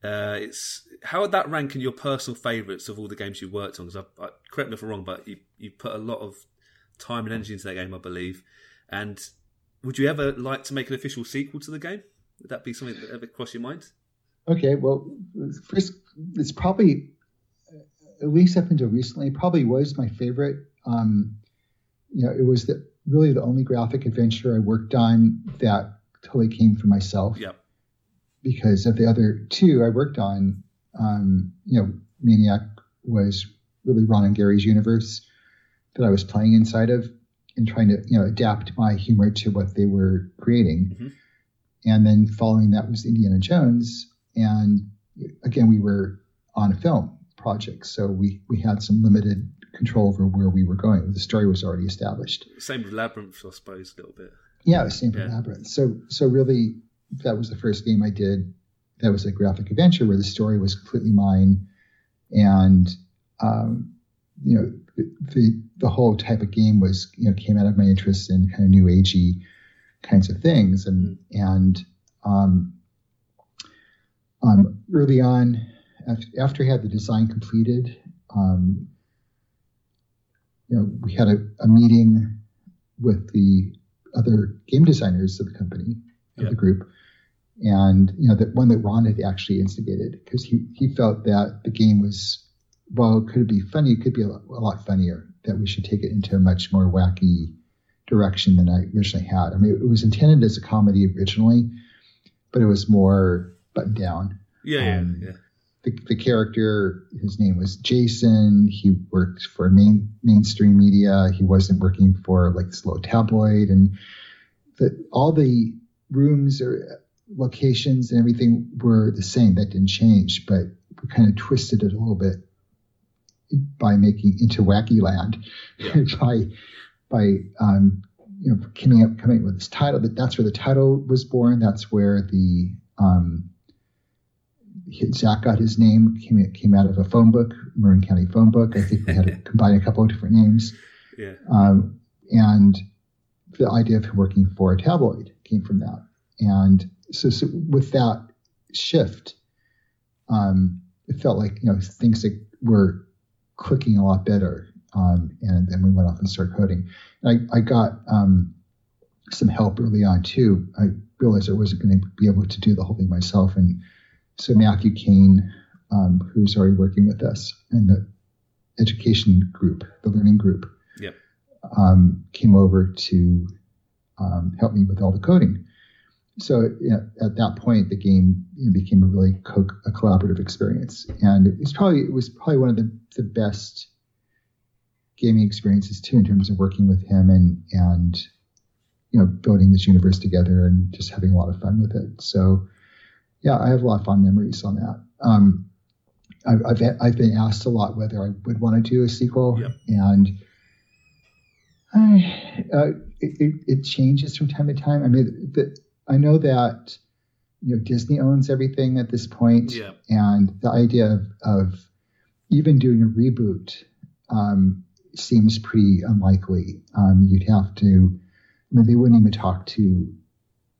Uh, it's how would that rank in your personal favourites of all the games you worked on? Because I, I, correct me if I'm wrong, but you you put a lot of time and energy into that game, I believe. And would you ever like to make an official sequel to the game? Would that be something that ever crossed your mind? Okay, well, first, it's probably at least up until recently, probably was my favorite. Um, you know, it was the, really the only graphic adventure I worked on that totally came from myself. Yeah. because of the other two I worked on, um, you know, Maniac was really Ron and Gary's universe that I was playing inside of and trying to, you know, adapt my humor to what they were creating. Mhm. And then following that was Indiana Jones. And again, we were on a film project. So we, we had some limited control over where we were going. The story was already established. Same with Labyrinth, I suppose, a little bit. Yeah, same with Yeah. Labyrinth. So so really, that was the first game I did. That was a graphic adventure where the story was completely mine, and um, you know the the whole type of game was you know came out of my interest in kind of new agey kinds of things, and and um, um, early on, after, I had the design completed, um, you know, we had a, a meeting with the other game designers of the company, of Yeah. the group, and you know, the one that Ron had actually instigated because he he felt that the game was well, it could it be funny? It could be a lot, a lot funnier. That we should take it into a much more wacky direction than I originally had. I mean, it was intended as a comedy originally, but it was more buttoned down Yeah, yeah, Um, yeah. the, the character, his name was Jason. He worked for main mainstream media. He wasn't working for like this little tabloid, and the, all the rooms or locations and everything were the same. That didn't change, but we kind of twisted it a little bit by making into Wacky Land Yeah. by by um, you know coming up coming up with this title. That that's where the title was born. That's where the um, Zak got his name came came out of a phone book, Marin County phone book. I think we had to combine a couple of different names, Yeah. um, and the idea of him working for a tabloid came from that. And so, so with that shift, um, it felt like you know things that were clicking a lot better. Um, and then we went off and started coding. And I, I got um, some help early on too. I realized I wasn't going to be able to do the whole thing myself, and so Matthew Kane, um, who's already working with us in the education group, the learning group, Yep. um, came over to um, help me with all the coding. So you know, at that point, the game you know, became a really co- a collaborative experience, and it was probably it was probably one of the, the best gaming experiences too, in terms of working with him and and you know building this universe together and just having a lot of fun with it. So yeah, I have a lot of fond memories on that. Um, I've, I've I've been asked a lot whether I would want to do a sequel, Yep. and I uh, it, it, it changes from time to time. I mean, the, I know that you know Disney owns everything at this point, Yeah. and the idea of, of even doing a reboot um, seems pretty unlikely. Um, you'd have to. I mean, they wouldn't even talk to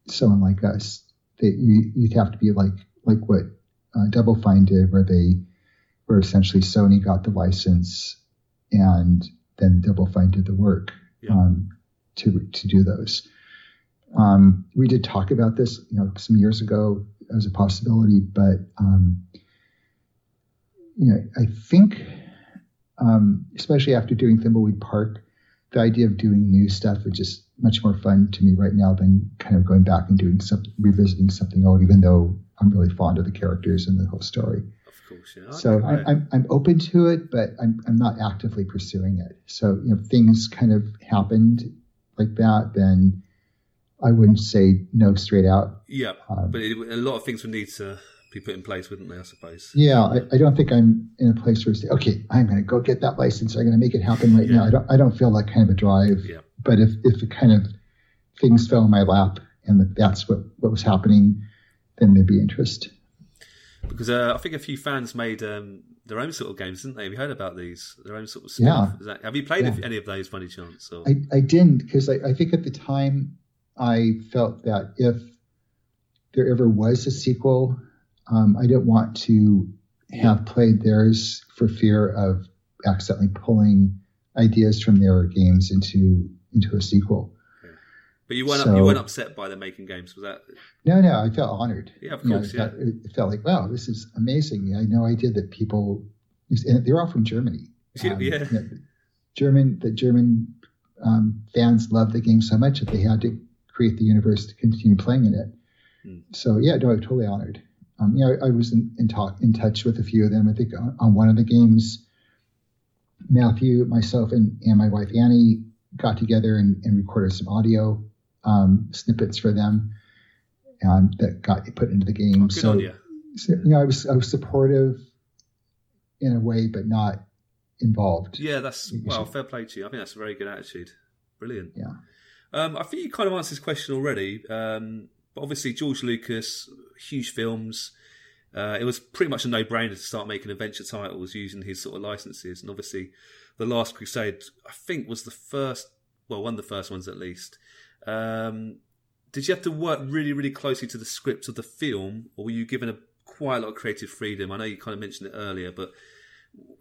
someone like us. You, you'd have to be like like what uh, Double Fine did, where they where essentially Sony got the license and then Double Fine did the work Yeah. um, to to do those. Um, we did talk about this, you know, some years ago as a possibility, but um, you know, I think, um, especially after doing Thimbleweed Park, the idea of doing new stuff is just much more fun to me right now than kind of going back and doing some revisiting something old, even though I'm really fond of the characters and the whole story. Of course, yeah. So. I, I'm, I'm open to it, but I'm, I'm not actively pursuing it. So you know, things kind of happened like that, then I wouldn't say no straight out. yeah, Um, but it, a lot of things would need to be put in place, wouldn't they? I suppose. yeah, I, I don't think I'm in a place where I say, okay, I'm going to go get that license. I'm going to make it happen right now. I don't I don't feel that kind of a drive. Yeah. But if if it kind of things fell in my lap and that that's what what was happening, then there'd be interest. Because uh, I think a few fans made um, their own sort of games, didn't they? Have you heard about these? Their own sort of spin-off. Yeah. Is that, have you played Yeah. any of those by any chance? Or? I, I didn't because I, I think at the time I felt that if there ever was a sequel, um, I didn't want to have played theirs for fear of accidentally pulling ideas from their games into into a sequel. but you weren't so- you weren't upset by them making games, was that? No, no, I felt honored. Yeah, of You know, course, it, felt, it felt like wow, this is amazing. I had no idea that people, and they're all from Germany. Yeah, Um, yeah. you know, German, the German um, fans loved the game so much that they had to create the universe to continue playing in it. Hmm. So yeah, no, I'm totally honored. Um, you know, I, I was in, in talk in touch with a few of them. I think on, on one of the games, Matthew, myself, and, and my wife Annie got together and, and recorded some audio um, snippets for them um, that got put into the game. Oh, good so, on you. so, you know, I was I was supportive in a way, but not involved. Yeah, that's well, fair play to you. I think that's a very good attitude. Brilliant. Yeah. Um, I think you kind of answered this question already. Um, but obviously, George Lucas, huge films. Uh, it was pretty much a no-brainer to start making adventure titles using his sort of licenses, and obviously, the Last Crusade, I think, was the first, well, one of the first ones at least. Um, did you have to work really, really closely to the script of the film, or were you given a quite a lot of creative freedom? I know you kind of mentioned it earlier, but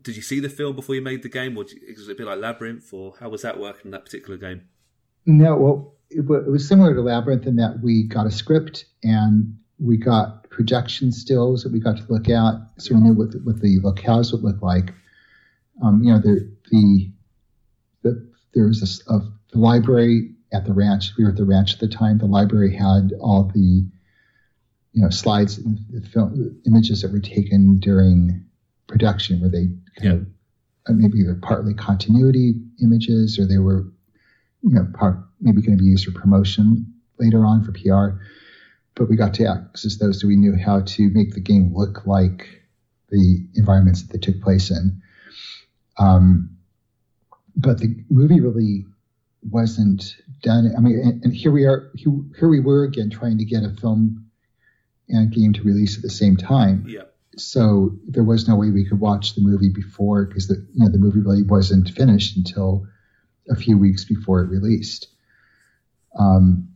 did you see the film before you made the game, or was it a bit like Labyrinth, or how was that working in that particular game? No, well, it, it was similar to Labyrinth in that we got a script and we got projection stills that we got to look at, so we knew what the, what the locales would look like. Um, you know, the the, the there was a, a the library at the ranch. We were at the ranch at the time. The library had all the you know slides, the film, images that were taken during production, where they kind yeah. of uh, maybe they're partly continuity images, or they were you know part, maybe going to be used for promotion later on for PR. But we got to access those, so we knew how to make the game look like the environments that they took place in. Um, but the movie really wasn't done. I mean, and, and, here we are, here we were again trying to get a film and game to release at the same time. Yeah. So there was no way we could watch the movie before because the you know the movie really wasn't finished until a few weeks before it released. Um,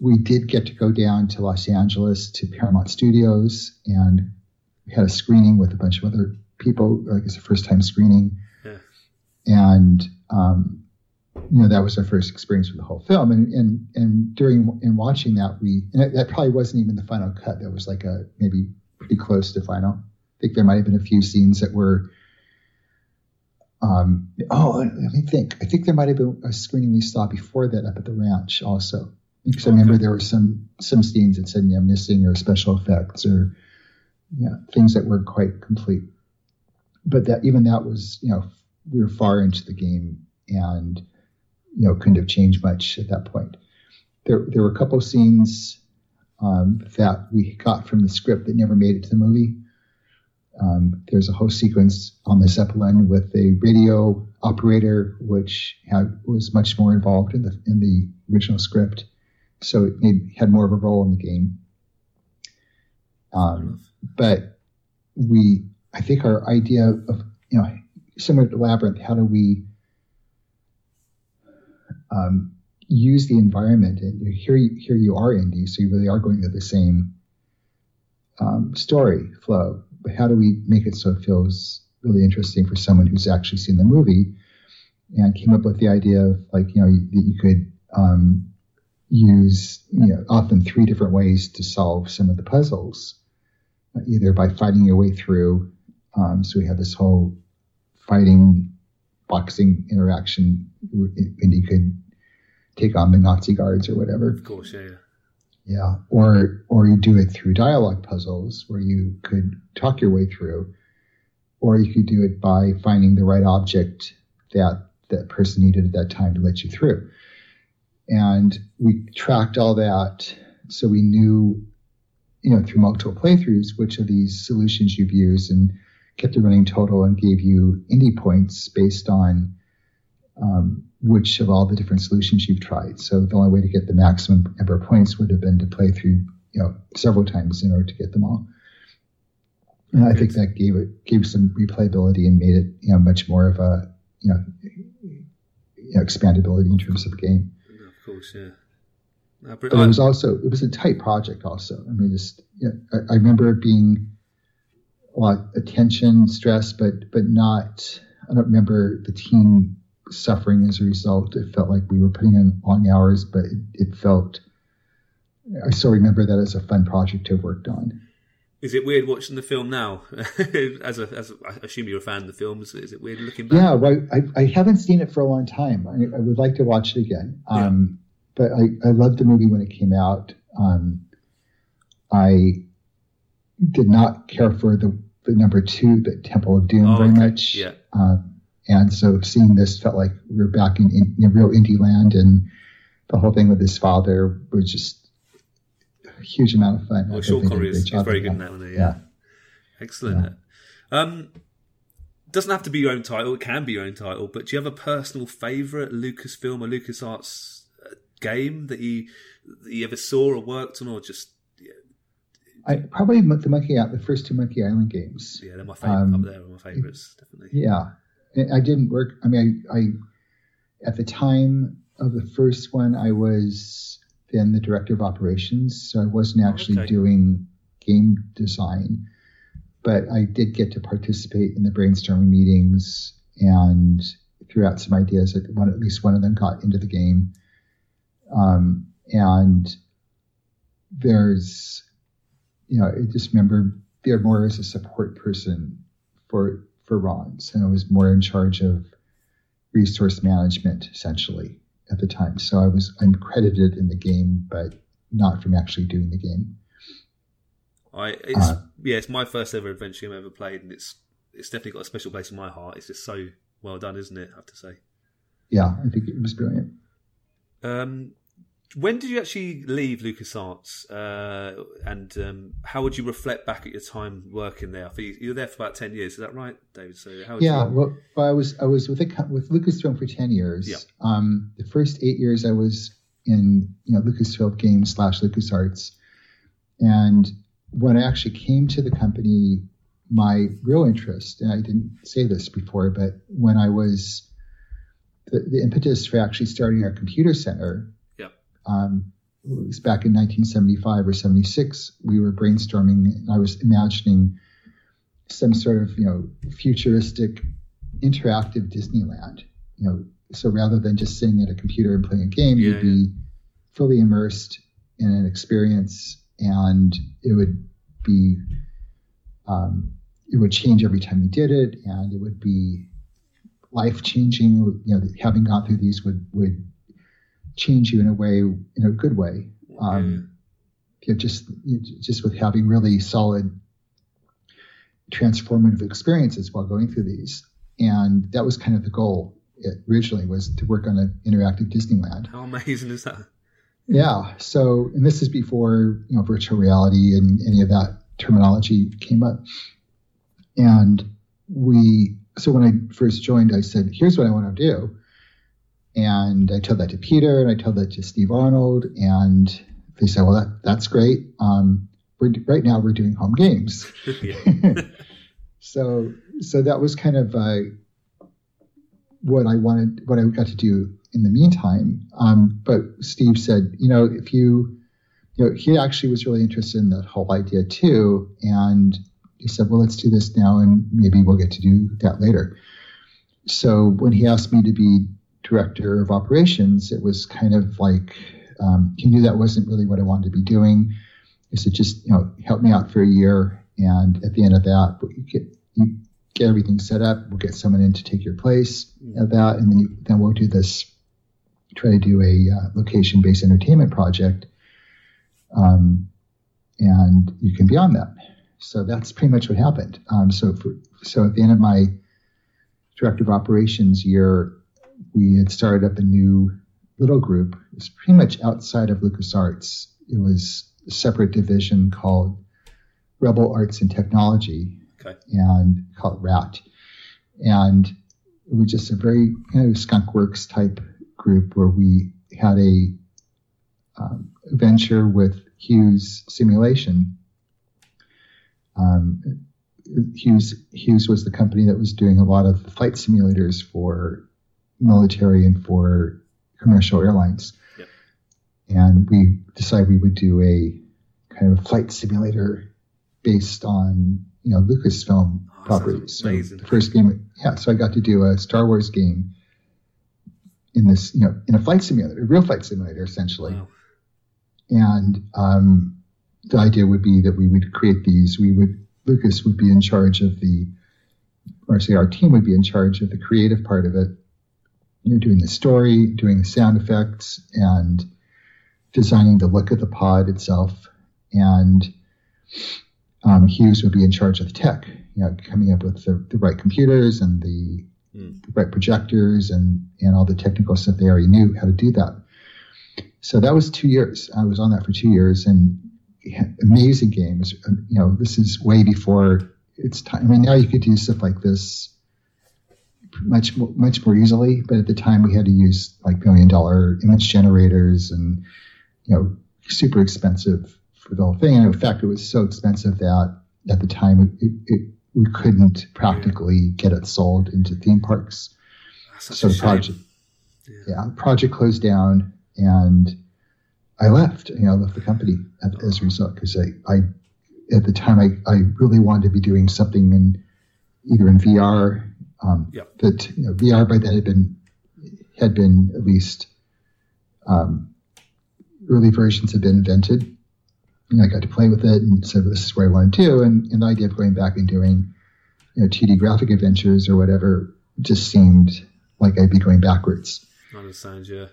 we did get to go down to Los Angeles to Paramount Studios and we had a screening with a bunch of other people. Like it's a first time screening, yeah. and um, you know that was our first experience with the whole film and and and during in watching that we and it, that probably wasn't even the final cut that was like a maybe pretty close to final i think there might have been a few scenes that were um oh let me think i think there might have been a screening we saw before that up at the ranch also because i remember there were some some scenes that said yeah missing or special effects or yeah things that weren't quite complete but that even that was you know we were far into the game and you know couldn't have changed much at that point. There there were a couple scenes um, that we got from the script that never made it to the movie. Um, there's a host sequence on the Zeppelin with a radio operator, which had, was much more involved in the in the original script, so it made, had more of a role in the game. Um, but we, I think, our idea of you know, similar to Labyrinth, how do we um, use the environment. And here, you, here you are, Indy, so you really are going through the same um, story flow. But how do we make it so it feels really interesting for someone who's actually seen the movie? And came up with the idea of like you know that you could um, use you know often three different ways to solve some of the puzzles, either by fighting your way through. Um, so we had this whole fighting boxing interaction, and you could take on the Nazi guards or whatever. Of course, yeah, yeah. Or or you do it through dialogue puzzles where you could talk your way through, or you could do it by finding the right object that that person needed at that time to let you through. And we tracked all that so we knew, you know, through multiple playthroughs which of these solutions you've used and kept a running total and gave you Indy points based on um, which of all the different solutions you've tried. So the only way to get the maximum number of points would have been to play through, you know, several times in order to get them all. And I think that gave it gave some replayability and made it, you know, much more of a, you know, you know expandability in terms of the game. Of course, yeah. No, but, but it was also it was a tight project. Also, I mean, just you know, I, I remember it being a lot of attention, stress, but but not. I don't remember the team suffering as a result. It felt like we were putting in long hours, but it, it felt. I still remember that as a fun project to have worked on. Is it weird watching the film now? as a, as a, I assume you're a fan of the films. Is it weird looking back? Yeah, well, I, I haven't seen it for a long time. I, I would like to watch it again. Um, yeah. But I, I loved the movie when it came out. Um, I did not care for the, the number two, the Temple of Doom, oh, very okay. much. Yeah. Um, and so seeing this felt like we were back in, in, in real Indy land, and the whole thing with his father was just a huge amount of fun. Well, Sean Connery is very good in that one. Yeah. yeah. Excellent. Yeah. Um, doesn't have to be your own title. It can be your own title. But do you have a personal favorite Lucasfilm or LucasArts uh, game that you that you ever saw or worked on, or just I probably the Monkey Island, the first two Monkey Island games. Yeah, they're my favorite. Um, up there are my favorites, definitely. Yeah, I didn't work. I mean, I, I at the time of the first one, I was then the director of operations, so I wasn't actually okay. doing game design, but I did get to participate in the brainstorming meetings and threw out some ideas. That one, at least one of them got into the game, um, and there's you know, I just remember there more as a support person for for Ron's, and I was more in charge of resource management essentially at the time. So I was I'm credited in the game, but not from actually doing the game. I it's uh, yeah, it's my first ever adventure game I've ever played, and it's it's definitely got a special place in my heart. It's just so well done, isn't it? I have to say. Yeah, I think it was brilliant. Um, when did you actually leave LucasArts, uh, and um, how would you reflect back at your time working there? Think you were there for about ten years. Is that right, David? So how yeah, you... well, I was I was with a, with Lucasfilm for ten years. Yeah. Um, the first eight years I was in you know Lucasfilm Games slash LucasArts, and when I actually came to the company, my real interest, and I didn't say this before, but when I was the, the impetus for actually starting our computer center um, it was back in 1975 or 76. We were brainstorming, and I was imagining some sort of you know futuristic interactive Disneyland. You know, so rather than just sitting at a computer and playing a game, yeah, you'd be yeah. fully immersed in an experience, and it would be um, it would change every time you did it, and it would be life changing. You know, having gone through these would would change you in a way, in a good way. Um, you know, just just with having really solid transformative experiences while going through these, and that was kind of the goal. It originally was to work on an interactive Disneyland. How amazing is that? Yeah. So, and this is before you know virtual reality and any of that terminology came up. And we, so when I first joined, I said, "Here's what I want to do." And I told that to Peter and I told that to Steve Arnold. And they said, well, that, that's great. Um, we're, right now we're doing home games. so, so that was kind of uh, what I wanted, what I got to do in the meantime. Um, but Steve said, you know, if you, you know, he actually was really interested in that whole idea too. And he said, well, let's do this now and maybe we'll get to do that later. So when he asked me to be director of operations, it was kind of like um, he knew that wasn't really what I wanted to be doing. He said, just you know, help me out for a year, and at the end of that, you get you get everything set up. We'll get someone in to take your place at that, and then you, then we'll do this. Try to do a uh, location-based entertainment project, um, and you can be on that. So that's pretty much what happened. Um, so for, so at the end of my director of operations year, we had started up a new little group. It was pretty much outside of LucasArts. It was a separate division called Rebel Arts and Technology, okay. and called RAT. And it was just a very kind of skunkworks type group where we had a um, venture with Hughes Simulation. Um, Hughes Hughes was the company that was doing a lot of flight simulators for military and for commercial airlines. Yep. And we decided we would do a kind of flight simulator based on you know Lucasfilm oh, properties. So the first game, yeah. So I got to do a Star Wars game in this, you know, in a flight simulator, a real flight simulator, essentially. Wow. And um, the idea would be that we would create these. We would Lucas would be in charge of the, or say our team would be in charge of the creative part of it, you're doing the story, doing the sound effects, and designing the look of the pod itself. And um, Hughes would be in charge of the tech, you know, coming up with the, the right computers and the, mm. the, right projectors and, and all the technical stuff. They already knew how to do that. So that was two years. I was on that for two years and amazing games. You know, this is way before it's time. I mean, now you could do stuff like this much more, much more easily. But at the time, we had to use like million dollar image generators and you know super expensive for the whole thing. And in fact, it was so expensive that at the time it, it, we couldn't practically get it sold into theme parks. so the project, yeah. yeah, project closed down, and I left. You know, I left the company as a result because I, I, at the time, I, I really wanted to be doing something in either in VR. Um, yep. That you know, VR by then had been had been at least um, early versions had been invented. And I got to play with it and said, well, "This is where I want to do." And, and the idea of going back and doing, you know, 2D graphic adventures or whatever just seemed like I'd be going backwards. Understand, yeah.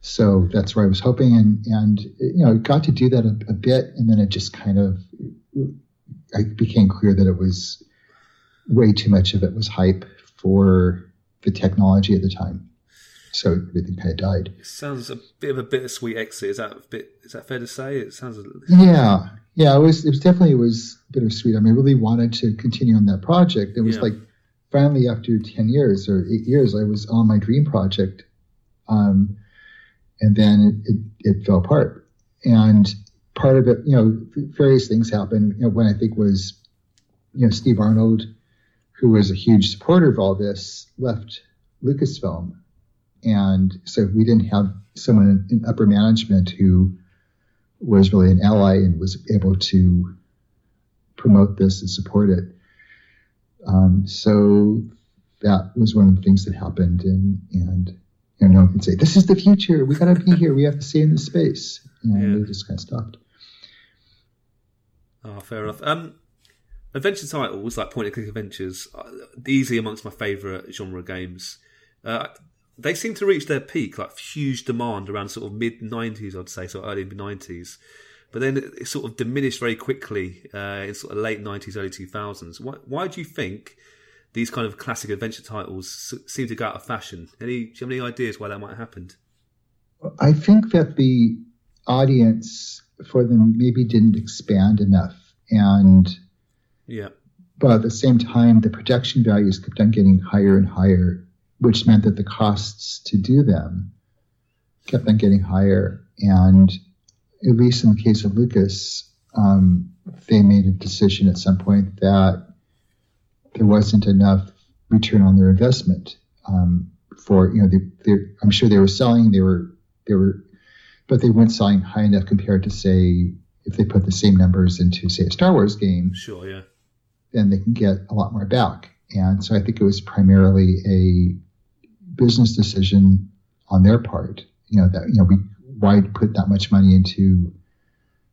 So that's where I was hoping, and and you know, got to do that a, a bit, and then it just kind of, it became clear that it was way too much of it was hype for the technology at the time. So everything kind of died. It sounds a bit of a bittersweet exit. Is that a bit? Is that fair to say? It sounds. Yeah, yeah. It was. It was definitely it was bittersweet. I mean, I really wanted to continue on that project. It was yeah. like finally after ten years or eight years, I was on my dream project, um, and then it, it, it fell apart. And part of it, you know, various things happened. You know, when I think was, you know, Steve Arnold who was a huge supporter of all this, left Lucasfilm. And so we didn't have someone in upper management who was really an ally and was able to promote this and support it. Um, so that was one of the things that happened. And, and you know, no one can say, this is the future. We got to be here. We have to stay in this space. And yeah. they just kind of stopped. Oh, fair enough. Um, adventure titles like point and click adventures, uh, easily amongst my favourite genre games. Uh, they seem to reach their peak, like huge demand around sort of mid '90s, I'd say, so early mid '90s. But then it, sort of diminished very quickly uh, in sort of late '90s, early 2000s. Why, why do you think these kind of classic adventure titles seem to go out of fashion? Any, do you have any ideas why that might have happened? I think that the audience for them maybe didn't expand enough, and yeah. But at the same time, the production values kept on getting higher and higher, which meant that the costs to do them kept on getting higher. And at least in the case of Lucas, um, they made a decision at some point that there wasn't enough return on their investment um, for you know they, they, I'm sure they were selling they were they were but they weren't selling high enough compared to say if they put the same numbers into say a Star Wars game. Sure, yeah then they can get a lot more back. And so I think it was primarily a business decision on their part. You know that you know we why put that much money into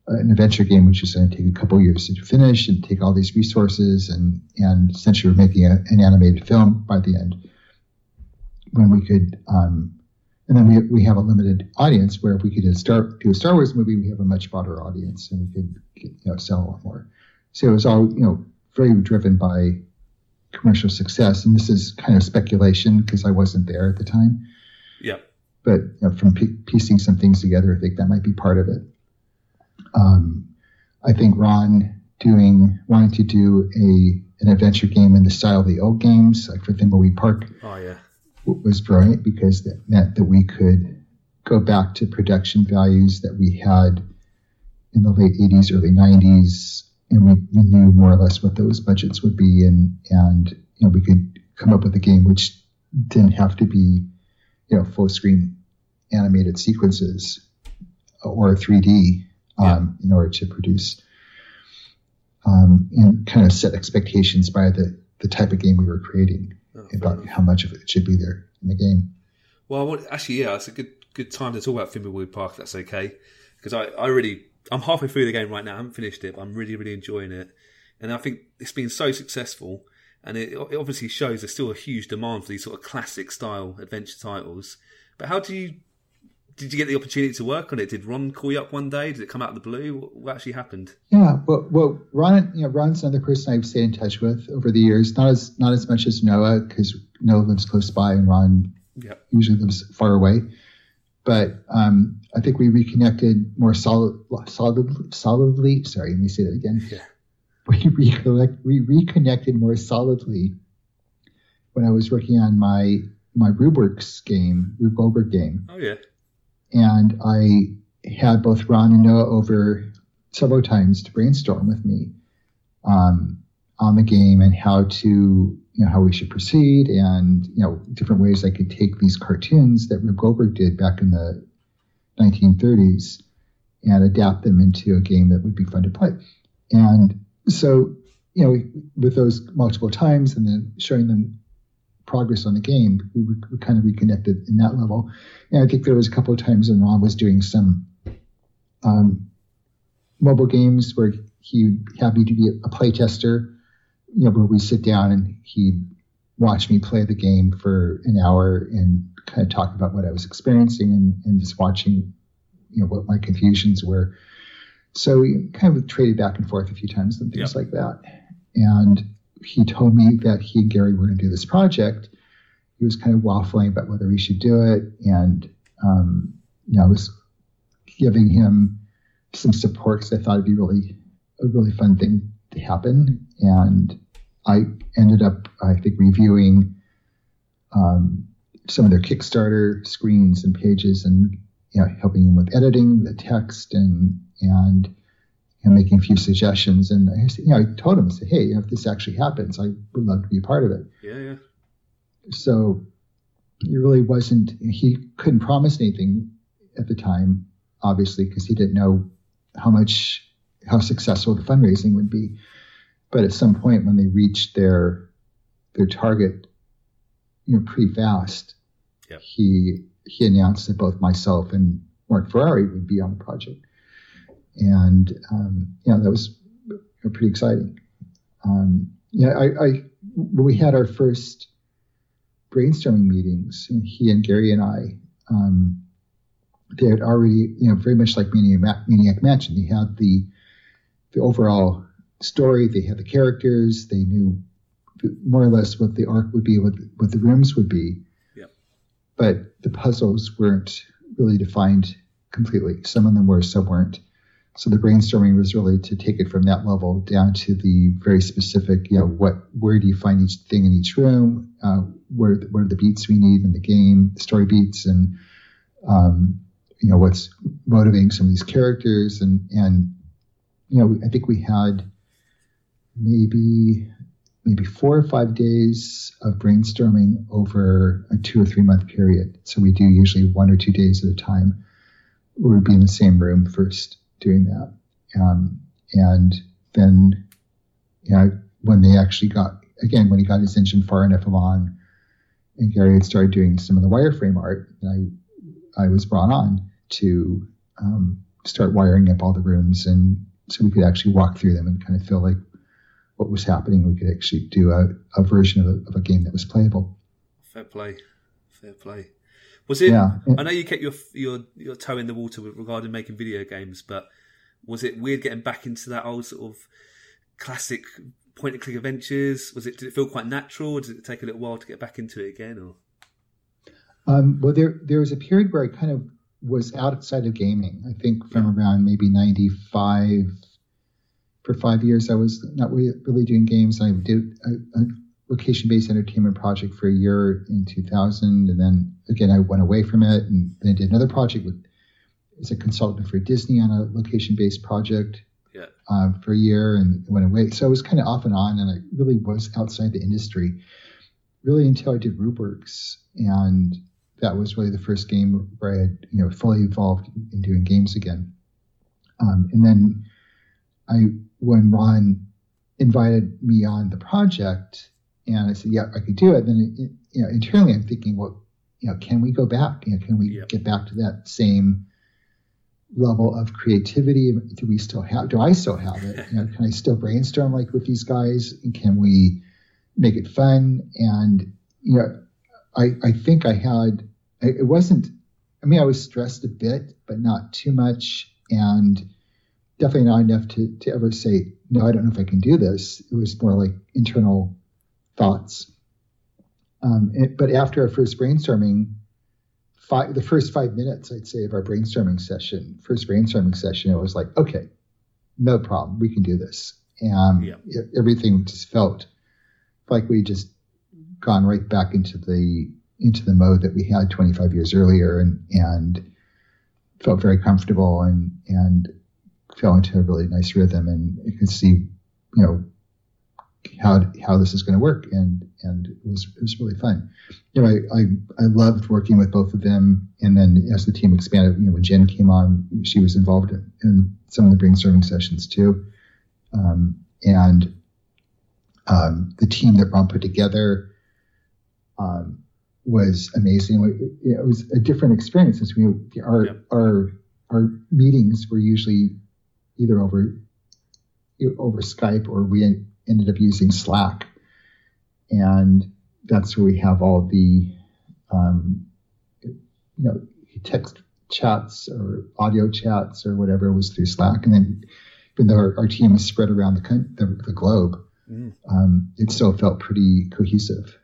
an adventure game which is going to take a couple years to finish and take all these resources and and essentially we're making a, an animated film by the end when we could um, and then we, we have a limited audience where if we could do a Star, do a Star Wars movie we have a much broader audience and we could you know sell a lot more so it was all you know very driven by commercial success. And this is kind of speculation because I wasn't there at the time. Yeah. But you know, from piecing some things together, I think that might be part of it. Um, I think Ron doing wanting to do a an adventure game in the style of the old games, like for Thimbleweed Park. Oh yeah, was brilliant because that meant that we could go back to production values that we had in the late 80s, early 90s, and we, we knew more or less what those budgets would be, and and you know we could come up with a game which didn't have to be you know full screen animated sequences or 3D um, yeah. in order to produce um, and kind of set expectations by the the type of game we were creating oh, about how much of it should be there in the game. Well, actually, yeah, it's a good good time to talk about Thimbleweed Park. If that's okay, because I, I really I'm halfway through the game right now. I haven't finished it, but I'm really, really enjoying it. And I think it's been so successful, and it, it obviously shows there's still a huge demand for these sort of classic style adventure titles. But how do you did you get the opportunity to work on it? Did Ron call you up one day? Did it come out of the blue? What actually happened? Yeah, well, well, Ron, you know, Ron's another person I've stayed in touch with over the years. Not as not as much as Noah because Noah lives close by and Ron yep. usually lives far away. But um, I think we reconnected more solid, solid, solidly. Sorry, let me say that again. Yeah. We, recollect, we reconnected more solidly when I was working on my my RubeWorks game, Rube Goldberg game. Oh yeah. And I had both Ron and Noah over several times to brainstorm with me um, on the game and how to you know how we should proceed and you know different ways I could take these cartoons that Rube Goldberg did back in the 1930s and adapt them into a game that would be fun to play. And so you know with those multiple times and then showing them progress on the game, we, we kind of reconnected in that level. And I think there was a couple of times when Ron was doing some um, mobile games where he'd have me to be a playtester, you know, where we sit down and he'd watch me play the game for an hour and kind of talk about what I was experiencing and, and just watching, you know, what my confusions were. So we kind of traded back and forth a few times and things yep. like that. And he told me that he and Gary were going to do this project. He was kind of waffling about whether he should do it. And, um, you know, I was giving him some support because I thought it'd be really a really fun thing to happen. And I ended up, I think, reviewing um, some of their Kickstarter screens and pages, and you know, helping them with editing the text and and you know, making a few suggestions. And I, you know, I told him, say, hey, if this actually happens, I would love to be a part of it. Yeah, yeah. So he really wasn't. He couldn't promise anything at the time, obviously, because he didn't know how much how successful the fundraising would be. But at some point, when they reached their their target, you know, pretty fast, yep. he he announced that both myself and Mark Ferrari would be on the project, and um, yeah, that was pretty exciting. Um, yeah, I, I when we had our first brainstorming meetings, he and Gary and I, um, they had already, you know, very much like Maniac, Maniac Mansion, they had the the overall story. They had the characters. They knew more or less what the arc would be, what the, what the rooms would be. Yep. But the puzzles weren't really defined completely. Some of them were, some weren't. So the brainstorming was really to take it from that level down to the very specific, you know, what, where do you find each thing in each room? Uh, where, what are the beats we need in the game, the story beats, and um, you know what's motivating some of these characters, and and you know, I think we had maybe maybe four or five days of brainstorming over a two or three month period. So we do usually one or two days at a time. We would be in the same room first doing that, um, and then, you know, when they actually got again when he got his engine far enough along, and Gary had started doing some of the wireframe art, I I was brought on to um, start wiring up all the rooms and so we could actually walk through them and kind of feel like what was happening. We could actually do a, a version of a, of a game that was playable. Fair play, fair play. Was it? Yeah. I know you kept your your your toe in the water regarding making video games, but was it weird getting back into that old sort of classic point and click adventures? Was it? Did it feel quite natural? Or did it take a little while to get back into it again? Or um, well, there there was a period where I kind of was outside of gaming. I think from around maybe 95. For five years, I was not really doing games. I did a, a location based entertainment project for a year in 2000. And then again, I went away from it and then did another project with, as a consultant for Disney on a location based project yeah. um, for a year and went away. So it was kind of off and on. And I really was outside the industry really until I did RubeWorks. And that was really the first game where I had you know fully evolved in doing games again. Um, and then I when Ron invited me on the project and I said yeah I could do it. Then it, you know internally I'm thinking well you know can we go back? You know can we yep. get back to that same level of creativity? Do we still have? Do I still have it? You know, can I still brainstorm like with these guys? And can we make it fun? And you know I, I think I had, it wasn't, I mean, I was stressed a bit, but not too much. And definitely not enough to, to ever say, no, I don't know if I can do this. It was more like internal thoughts. Um, it, but after our first brainstorming, five, the first five minutes, I'd say, of our brainstorming session, first brainstorming session, it was like, okay, no problem, we can do this. And yeah. everything just felt like we just gone right back into the into the mode that we had 25 years earlier, and and felt very comfortable and and fell into a really nice rhythm, and you could see, you know, how how this is going to work, and and it was it was really fun. You know, I, I I loved working with both of them, and then as the team expanded, you know, when Jen came on, she was involved in, in some of the brainstorming sessions too, um, and um, the team that Ron put together um, was amazing. It, it, was a different experience since we our our our meetings were usually either over over Skype or we ended up using Slack, and that's where we have all the um, you know text chats or audio chats or whatever was through Slack, and then even though our, our team is spread around the, the, the globe, mm. um, it still felt pretty cohesive.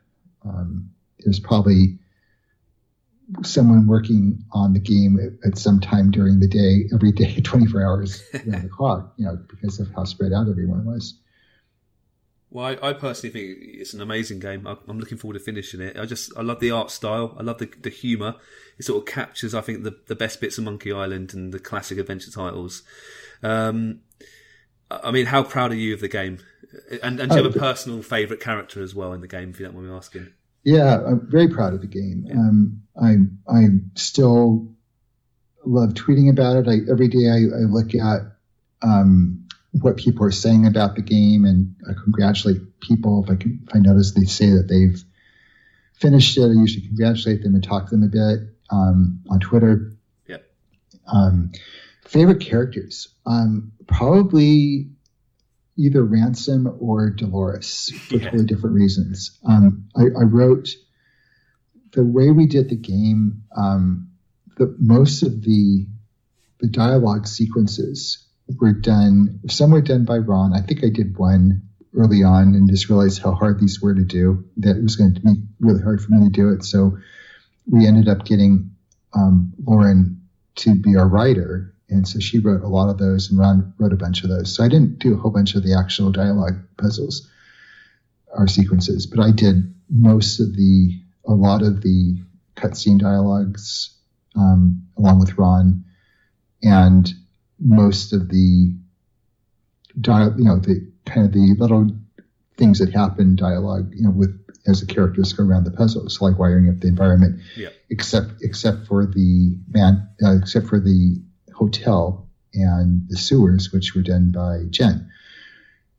Um, there's probably someone working on the game at, some time during the day, every day, 24 hours around the clock, you know, because of how spread out everyone was. Well, I, I, personally think it's an amazing game. I, am looking forward to finishing it. I just, I love the art style. I love the, the humour. It sort of captures, I think, the, the best bits of Monkey Island and the classic adventure titles. Um, I mean, how proud are you of the game? And, and do you have a oh, personal favourite character as well in the game, if you don't mind me asking? Yeah, I'm very proud of the game. Yeah. Um, I I still love tweeting about it. I, every day I, I look at um, what people are saying about the game, and I congratulate people if I can, if I notice they say that they've finished it. I usually congratulate them and talk to them a bit um, on Twitter. Yeah. Um, favorite characters, um, probably either Ransom or Dolores for yeah. totally different reasons. Um, I, I, wrote the way we did the game. Um, the most of the the dialogue sequences were done. Some were done by Ron. I think I did one early on and just realized how hard these were to do. That it was going to be really hard for me to do it. So we ended up getting um, Lauren to be our writer and so she wrote a lot of those, and Ron wrote a bunch of those. So I didn't do a whole bunch of the actual dialogue puzzles or sequences, but I did most of the, a lot of the cutscene dialogues um, along with Ron, and most of the dial, you know, the kind of the little things that happen dialogue, you know, with as the characters go around the puzzles, like wiring up the environment. Yeah. Except except for the man, uh, except for the hotel and the sewers, which were done by Jen.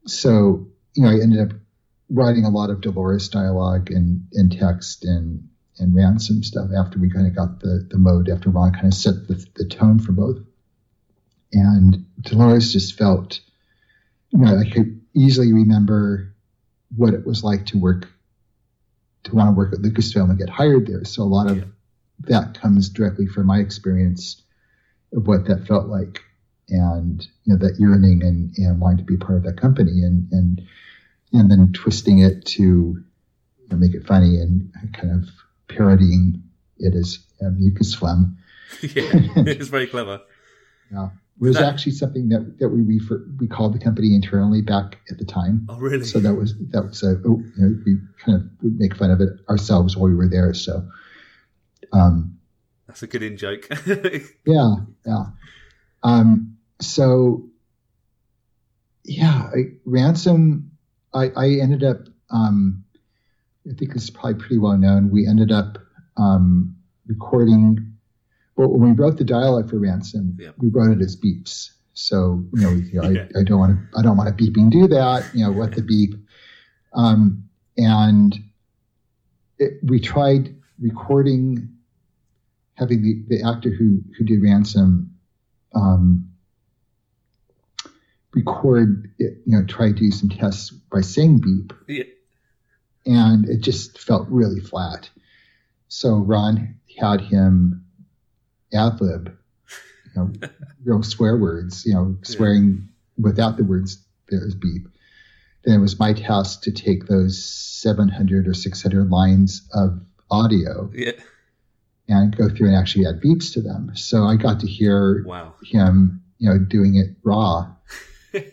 So, you know, I ended up writing a lot of Dolores dialogue and, and text and, and ransom stuff after we kind of got the, the mode, after Ron kind of set the, the tone for both. And Dolores just felt, you know, I could easily remember what it was like to work, to want to work at Lucasfilm and get hired there. So a lot of that comes directly from my experience of what that felt like and you know that yearning and, and wanting to be part of that company and and and then twisting it to you know, make it funny and kind of parodying it as um, mucus phlegm. yeah, it's very clever. Yeah, it was that, actually something that that we refer, we called the company internally back at the time. Oh, really? So that was that was a oh, you know, we kind of would make fun of it ourselves while we were there. So, um, that's a good in joke. yeah, yeah. Um, so, yeah, I, ransom. I, I ended up. Um, I think it's probably pretty well known. We ended up um, recording. Well, when we wrote the dialogue for ransom, yeah. we wrote it as beeps. So you know, you know yeah. I, I, don't want to. I don't want to beeping do that. You know, what the beep. Um, and it, we tried recording having the, the actor who who did Ransom um, record it, you know, try to do some tests by saying beep. Yeah. And it just felt really flat. So Ron had him ad lib, you know, real swear words, you know, swearing yeah. without the words there's beep. Then it was my task to take those 700 or 600 lines of audio yeah and go through and actually add beats to them. So I got to hear wow. him, you know, doing it raw, and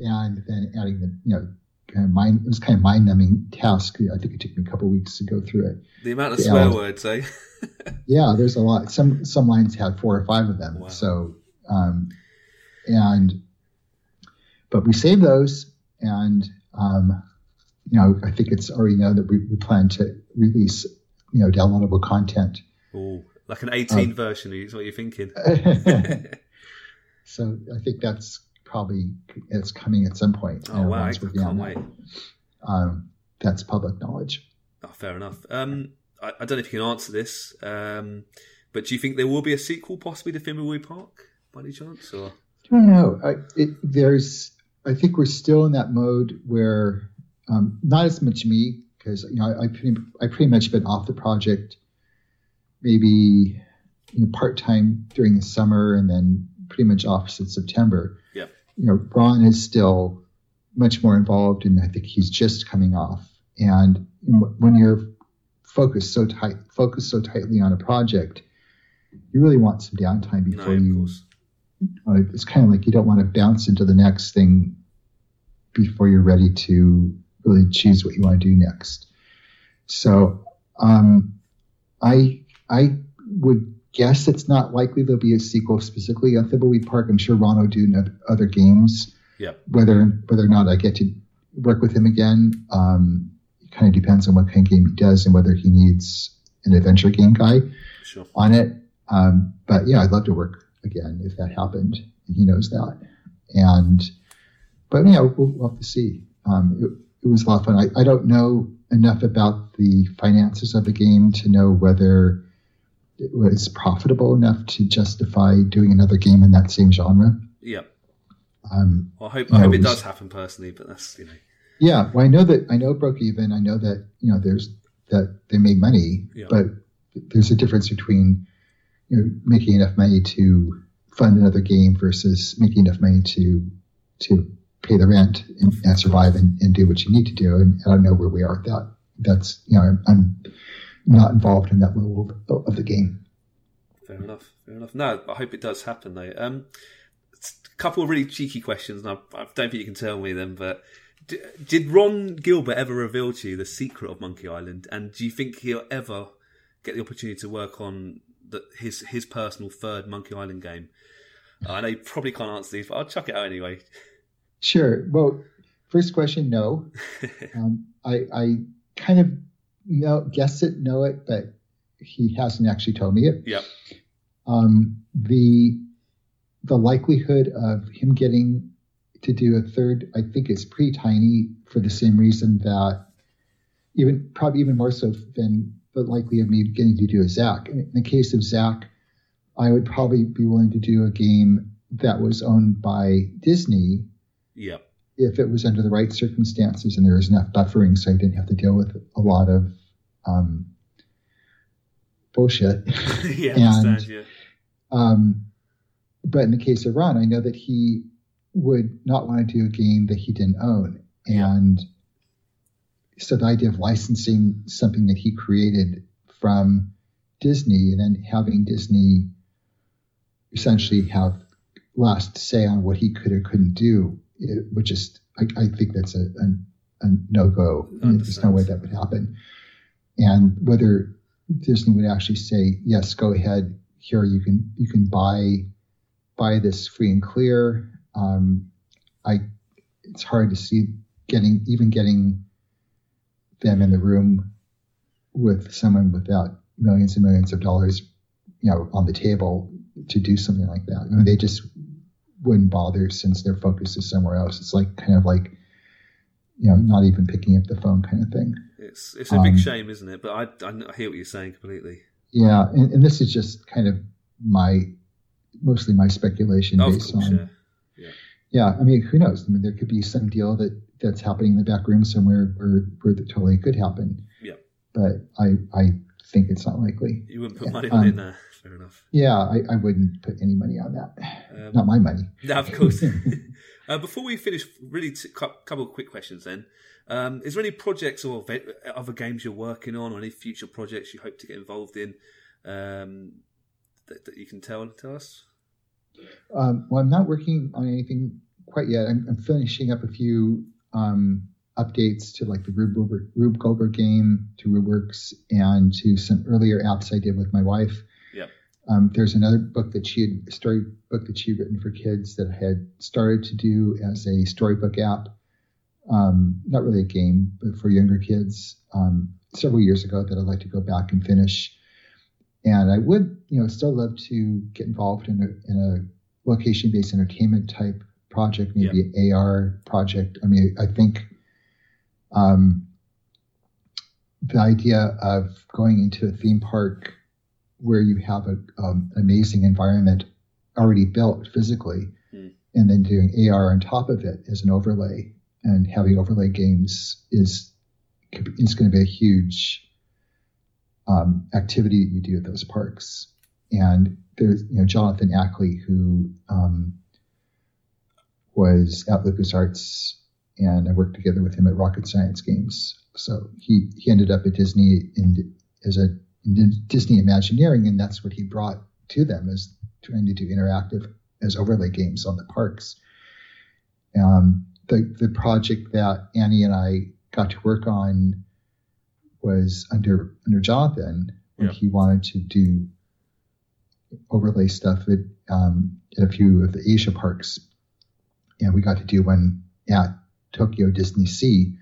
then adding the, you know, kind of mind. It was kind of mind numbing task. I think it took me a couple of weeks to go through it. The amount of The swear L- words, eh? Yeah, there's a lot. Some some lines had four or five of them. Wow. So, um, and but we saved those, and um, you know, I think it's already known that we, we plan to release you know downloadable content. Ooh, like an Um, 18 version is what you're thinking. so I think that's probably it's coming at some point. oh, wow. I can't wait. Um, that's public knowledge. Oh, fair enough. Um, I, I don't know if you can answer this, um, but do you think there will be a sequel possibly to Thimbleweed Park by any chance? Or I don't know. I, it, there's, I think we're still in that mode where, um, not as much me because you know I, I pretty, I pretty much been off the project, maybe you know, part time during the summer and then pretty much off since September. Yep. You know, Ron is still much more involved, and I think he's just coming off. And when you're focused so tight, focused so tightly on a project, you really want some downtime before of you uh, it's kind of like you don't want to bounce into the next thing before you're ready to really choose what you want to do next. So um, I I would guess it's not likely there'll be a sequel specifically on Thimbleweed Park. I'm sure Ron will do other games. Yep. Whether whether or not I get to work with him again, um, it kind of depends on what kind of game he does and whether he needs an adventure game guy Sure. on it. Um, but yeah, I'd love to work again if that happened. He knows that. And, but yeah, we'll, we'll have to see. Um, it, was a lot of fun. I, I don't know enough about the finances of the game to know whether it was profitable enough to justify doing another game in that same genre. Yeah. Um, Well, I hope, I hope it it does happen personally, but that's, you know, yeah, well, I know that I know it broke even. I know that you know there's that they made money, Yeah. but there's a difference between you know making enough money to fund another game versus making enough money to to pay the rent and, and survive and, and do what you need to do. And I don't know where we are at that. That's you know I'm, I'm not involved in that level of, of the game. fair enough. Fair enough. No, I hope it does happen though. Um, a couple of really cheeky questions, and I, I don't think you can tell me them, but d- did Ron Gilbert ever reveal to you the secret of Monkey Island? And do you think he'll ever get the opportunity to work on the, his his personal third Monkey Island game? Uh, I know you probably can't answer these, but I'll chuck it out anyway. Sure. Well, first question, no. Um, I, I kind of know, guess it, know it, but he hasn't actually told me it. Yep. Um, the the likelihood of him getting to do a third, I think, is pretty tiny for the same reason that even probably even more so than the likely of me getting to do a Zak. In the case of Zak, I would probably be willing to do a game that was owned by Disney Yep. if it was under the right circumstances and there was enough buffering so I didn't have to deal with a lot of um, bullshit. yeah, I And- understand. Yeah. Um, but in the case of Ron, I know that he would not want to do a game that he didn't own. And so the idea of licensing something that he created from Disney and then having Disney essentially have last say on what he could or couldn't do, it would just, I, I think that's a, a, a no go. There's no way that would happen. And whether Disney would actually say, yes, go ahead, here you can you can buy buy this free and clear. Um, I it's hard to see getting even getting them in the room with someone without millions and millions of dollars, you know, on the table to do something like that. I mean, they just wouldn't bother since their focus is somewhere else. It's like kind of like you know, not even picking up the phone kind of thing. It's it's a big Um, shame, isn't it? But I, I hear what you're saying completely. Yeah, and, and this is just kind of my mostly my speculation Of based course, on yeah. yeah. I mean, who knows? I mean, there could be some deal that that's happening in the back room somewhere where where that totally could happen. Yeah. But I I think it's not likely. You wouldn't put money on it um, there. Fair enough. Yeah, I, I wouldn't put any money on that. Um, Not my money. No, of course. uh, before we finish, really, t- couple of quick questions then. Um, is there any projects or other games you're working on, or any future projects you hope to get involved in um, that, that you can tell tell us? Um, well, I'm not working on anything quite yet. I'm, I'm finishing up a few um, updates to like the Rube Goldberg, Rube Goldberg game to RubeWorks and to some earlier apps I did with my wife. Yep. Um, there's another book that she had, story book that she had written for kids that I had started to do as a storybook app. Um, not really a game, but for younger kids um, several years ago that I'd like to go back and finish. And I would, you know, still love to get involved in a, in a location-based entertainment type project, maybe an AR project. I mean, I think um, the idea of going into a theme park where you have a, um, an amazing environment already built physically, Mm. and then doing AR on top of it as an overlay and having overlay games is is going to be a huge um, activity you do at those parks. And there's you know Jonathan Ackley who um, was at LucasArts, and I worked together with him at Rocket Science Games. So he he ended up at Disney in as a Disney Imagineering, and that's what he brought to them is trying to do interactive as overlay games on the parks. Um, the the project that Annie and I got to work on was under under Jonathan when Yeah. he wanted to do overlay stuff at, um, at a few of the Asia parks, and we got to do one at Tokyo Disney Sea,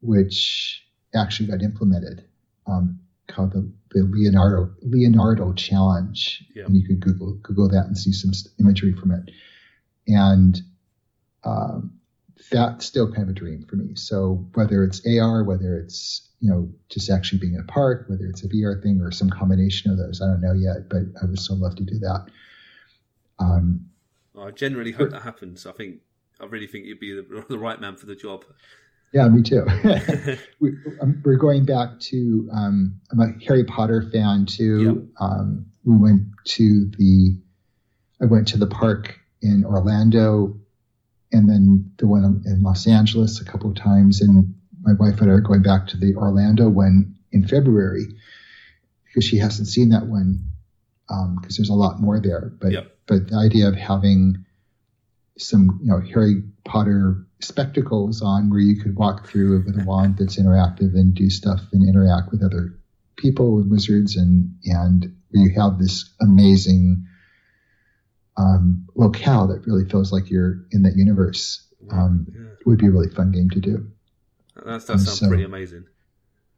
which actually got implemented, um, called the, the Leonardo Leonardo Challenge, Yeah. and you could Google Google that and see some imagery from it, and um, that's still kind of a dream for me. So whether it's AR, whether it's you know just actually being in a park, whether it's a VR thing or some combination of those, I don't know yet, but I would still love to do that. Um, I generally hope that happens. I think I really think you'd be the, the right man for the job. yeah, me too. we, um, we're going back to. Um, I'm a Harry Potter fan too. Um, we went to the. I went to the park in Orlando, and then the one in Los Angeles a couple of times. And my wife and I are going back to the Orlando one in February because she hasn't seen that one because there's a lot more there. But Yep. but the idea of having some you know Harry Potter spectacles on where you could walk through with a wand that's interactive and do stuff and interact with other people and wizards and and where you have this amazing um, locale that really feels like you're in that universe um, yeah. would be a really fun game to do. That, that sounds so- pretty amazing.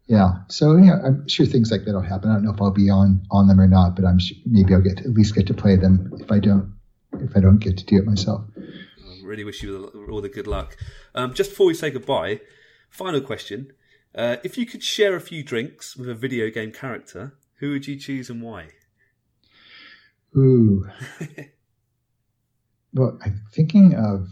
Yeah, so yeah, I'm sure things like that will happen. I don't know if I'll be on on them or not, but I'm sure maybe I'll get to, at least get to play them if I don't if I don't get to do it myself. I really wish you all the good luck. Um, just before we say goodbye, final question: uh, If you could share a few drinks with a video game character, who would you choose and why? Ooh. well, I'm thinking of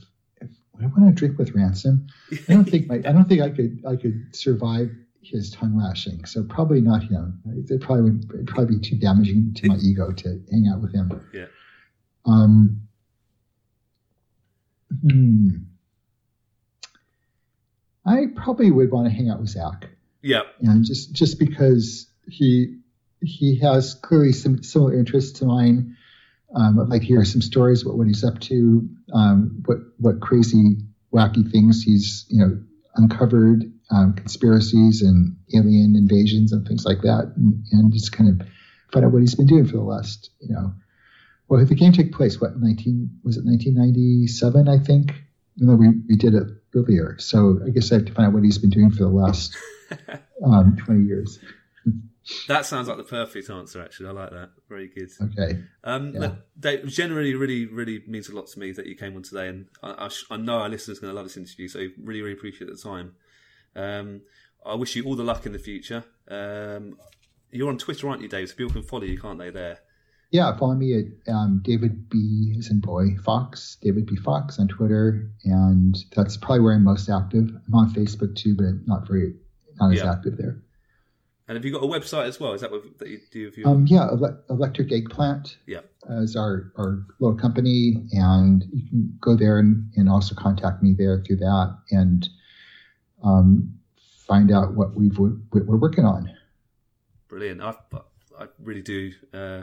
I want to drink with ransom. I don't think my, I don't think I could I could survive his tongue lashing. So probably not him. It probably would it'd probably be too damaging to my ego to hang out with him. Yeah. Um. Hmm. I probably would want to hang out with Zak Yeah, and just just because he he has clearly some similar interests to mine. Um, I'd like to hear some stories about what he's up to, um, what what crazy wacky things he's you know uncovered, um, conspiracies and alien invasions and things like that, and, and just kind of find out what he's been doing for the last you know. Well, the game took place what nineteen was it nineteen ninety seven I think. Even though we, we did it earlier, so I guess I have to find out what he's been doing for the last um, 20 years. that sounds like the perfect answer. Actually, I like that. Very good. Okay. Um, Yeah. Dave, generally, really, really means a lot to me that you came on today, and I, I, sh- I know our listeners are going to love this interview. So, really, really appreciate the time. Um, I wish you all the luck in the future. Um, you're on Twitter, aren't you, Dave? So people can follow you, can't they? There. Yeah, follow me at um, David B. as in boy Fox, David B. Fox on Twitter, and that's probably where I'm most active. I'm on Facebook too, but not very not as active there. And have you got a website as well? Is that what that you do? You, Um, yeah, Ele- Electric Eggplant yeah. as our our little company, and you can go there and, and also contact me there through that and um, find out what we've what we're working on. Brilliant. I, I really do uh,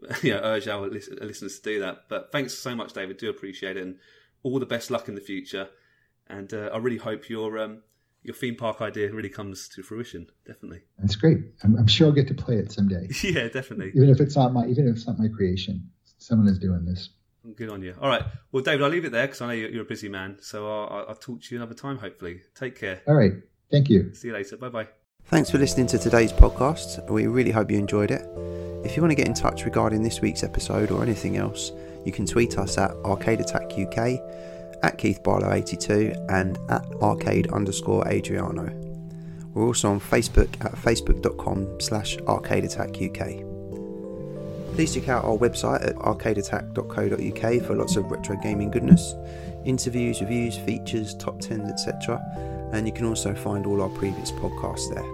yeah, urge our listeners to do that. But thanks so much, David. Do appreciate it. And all the best luck in the future. and uh, I really hope your um, your theme park idea really comes to fruition. Definitely. That's great. I'm, I'm sure I'll get to play it someday, Yeah, definitely. even if it's not my even if it's not my creation. Someone is doing this. Good on you. All right. Well, David, I'll leave it there because I know you're, you're a busy man. So I'll, I'll, I'll talk to you another time. Hopefully. Take care. All right. Thank you. See you later. Bye bye. Thanks for listening to today's podcast. We really hope you enjoyed it. If you want to get in touch regarding this week's episode or anything else, you can tweet us at Arcade Attack UK, at Keith Barlow82, and at arcade underscore Adriano. We're also on Facebook at facebook.com slash arcade attack UK. Please check out our website at arcadeattack.co.uk for lots of retro gaming goodness, interviews, reviews, features, top 10s, etc. And you can also find all our previous podcasts there.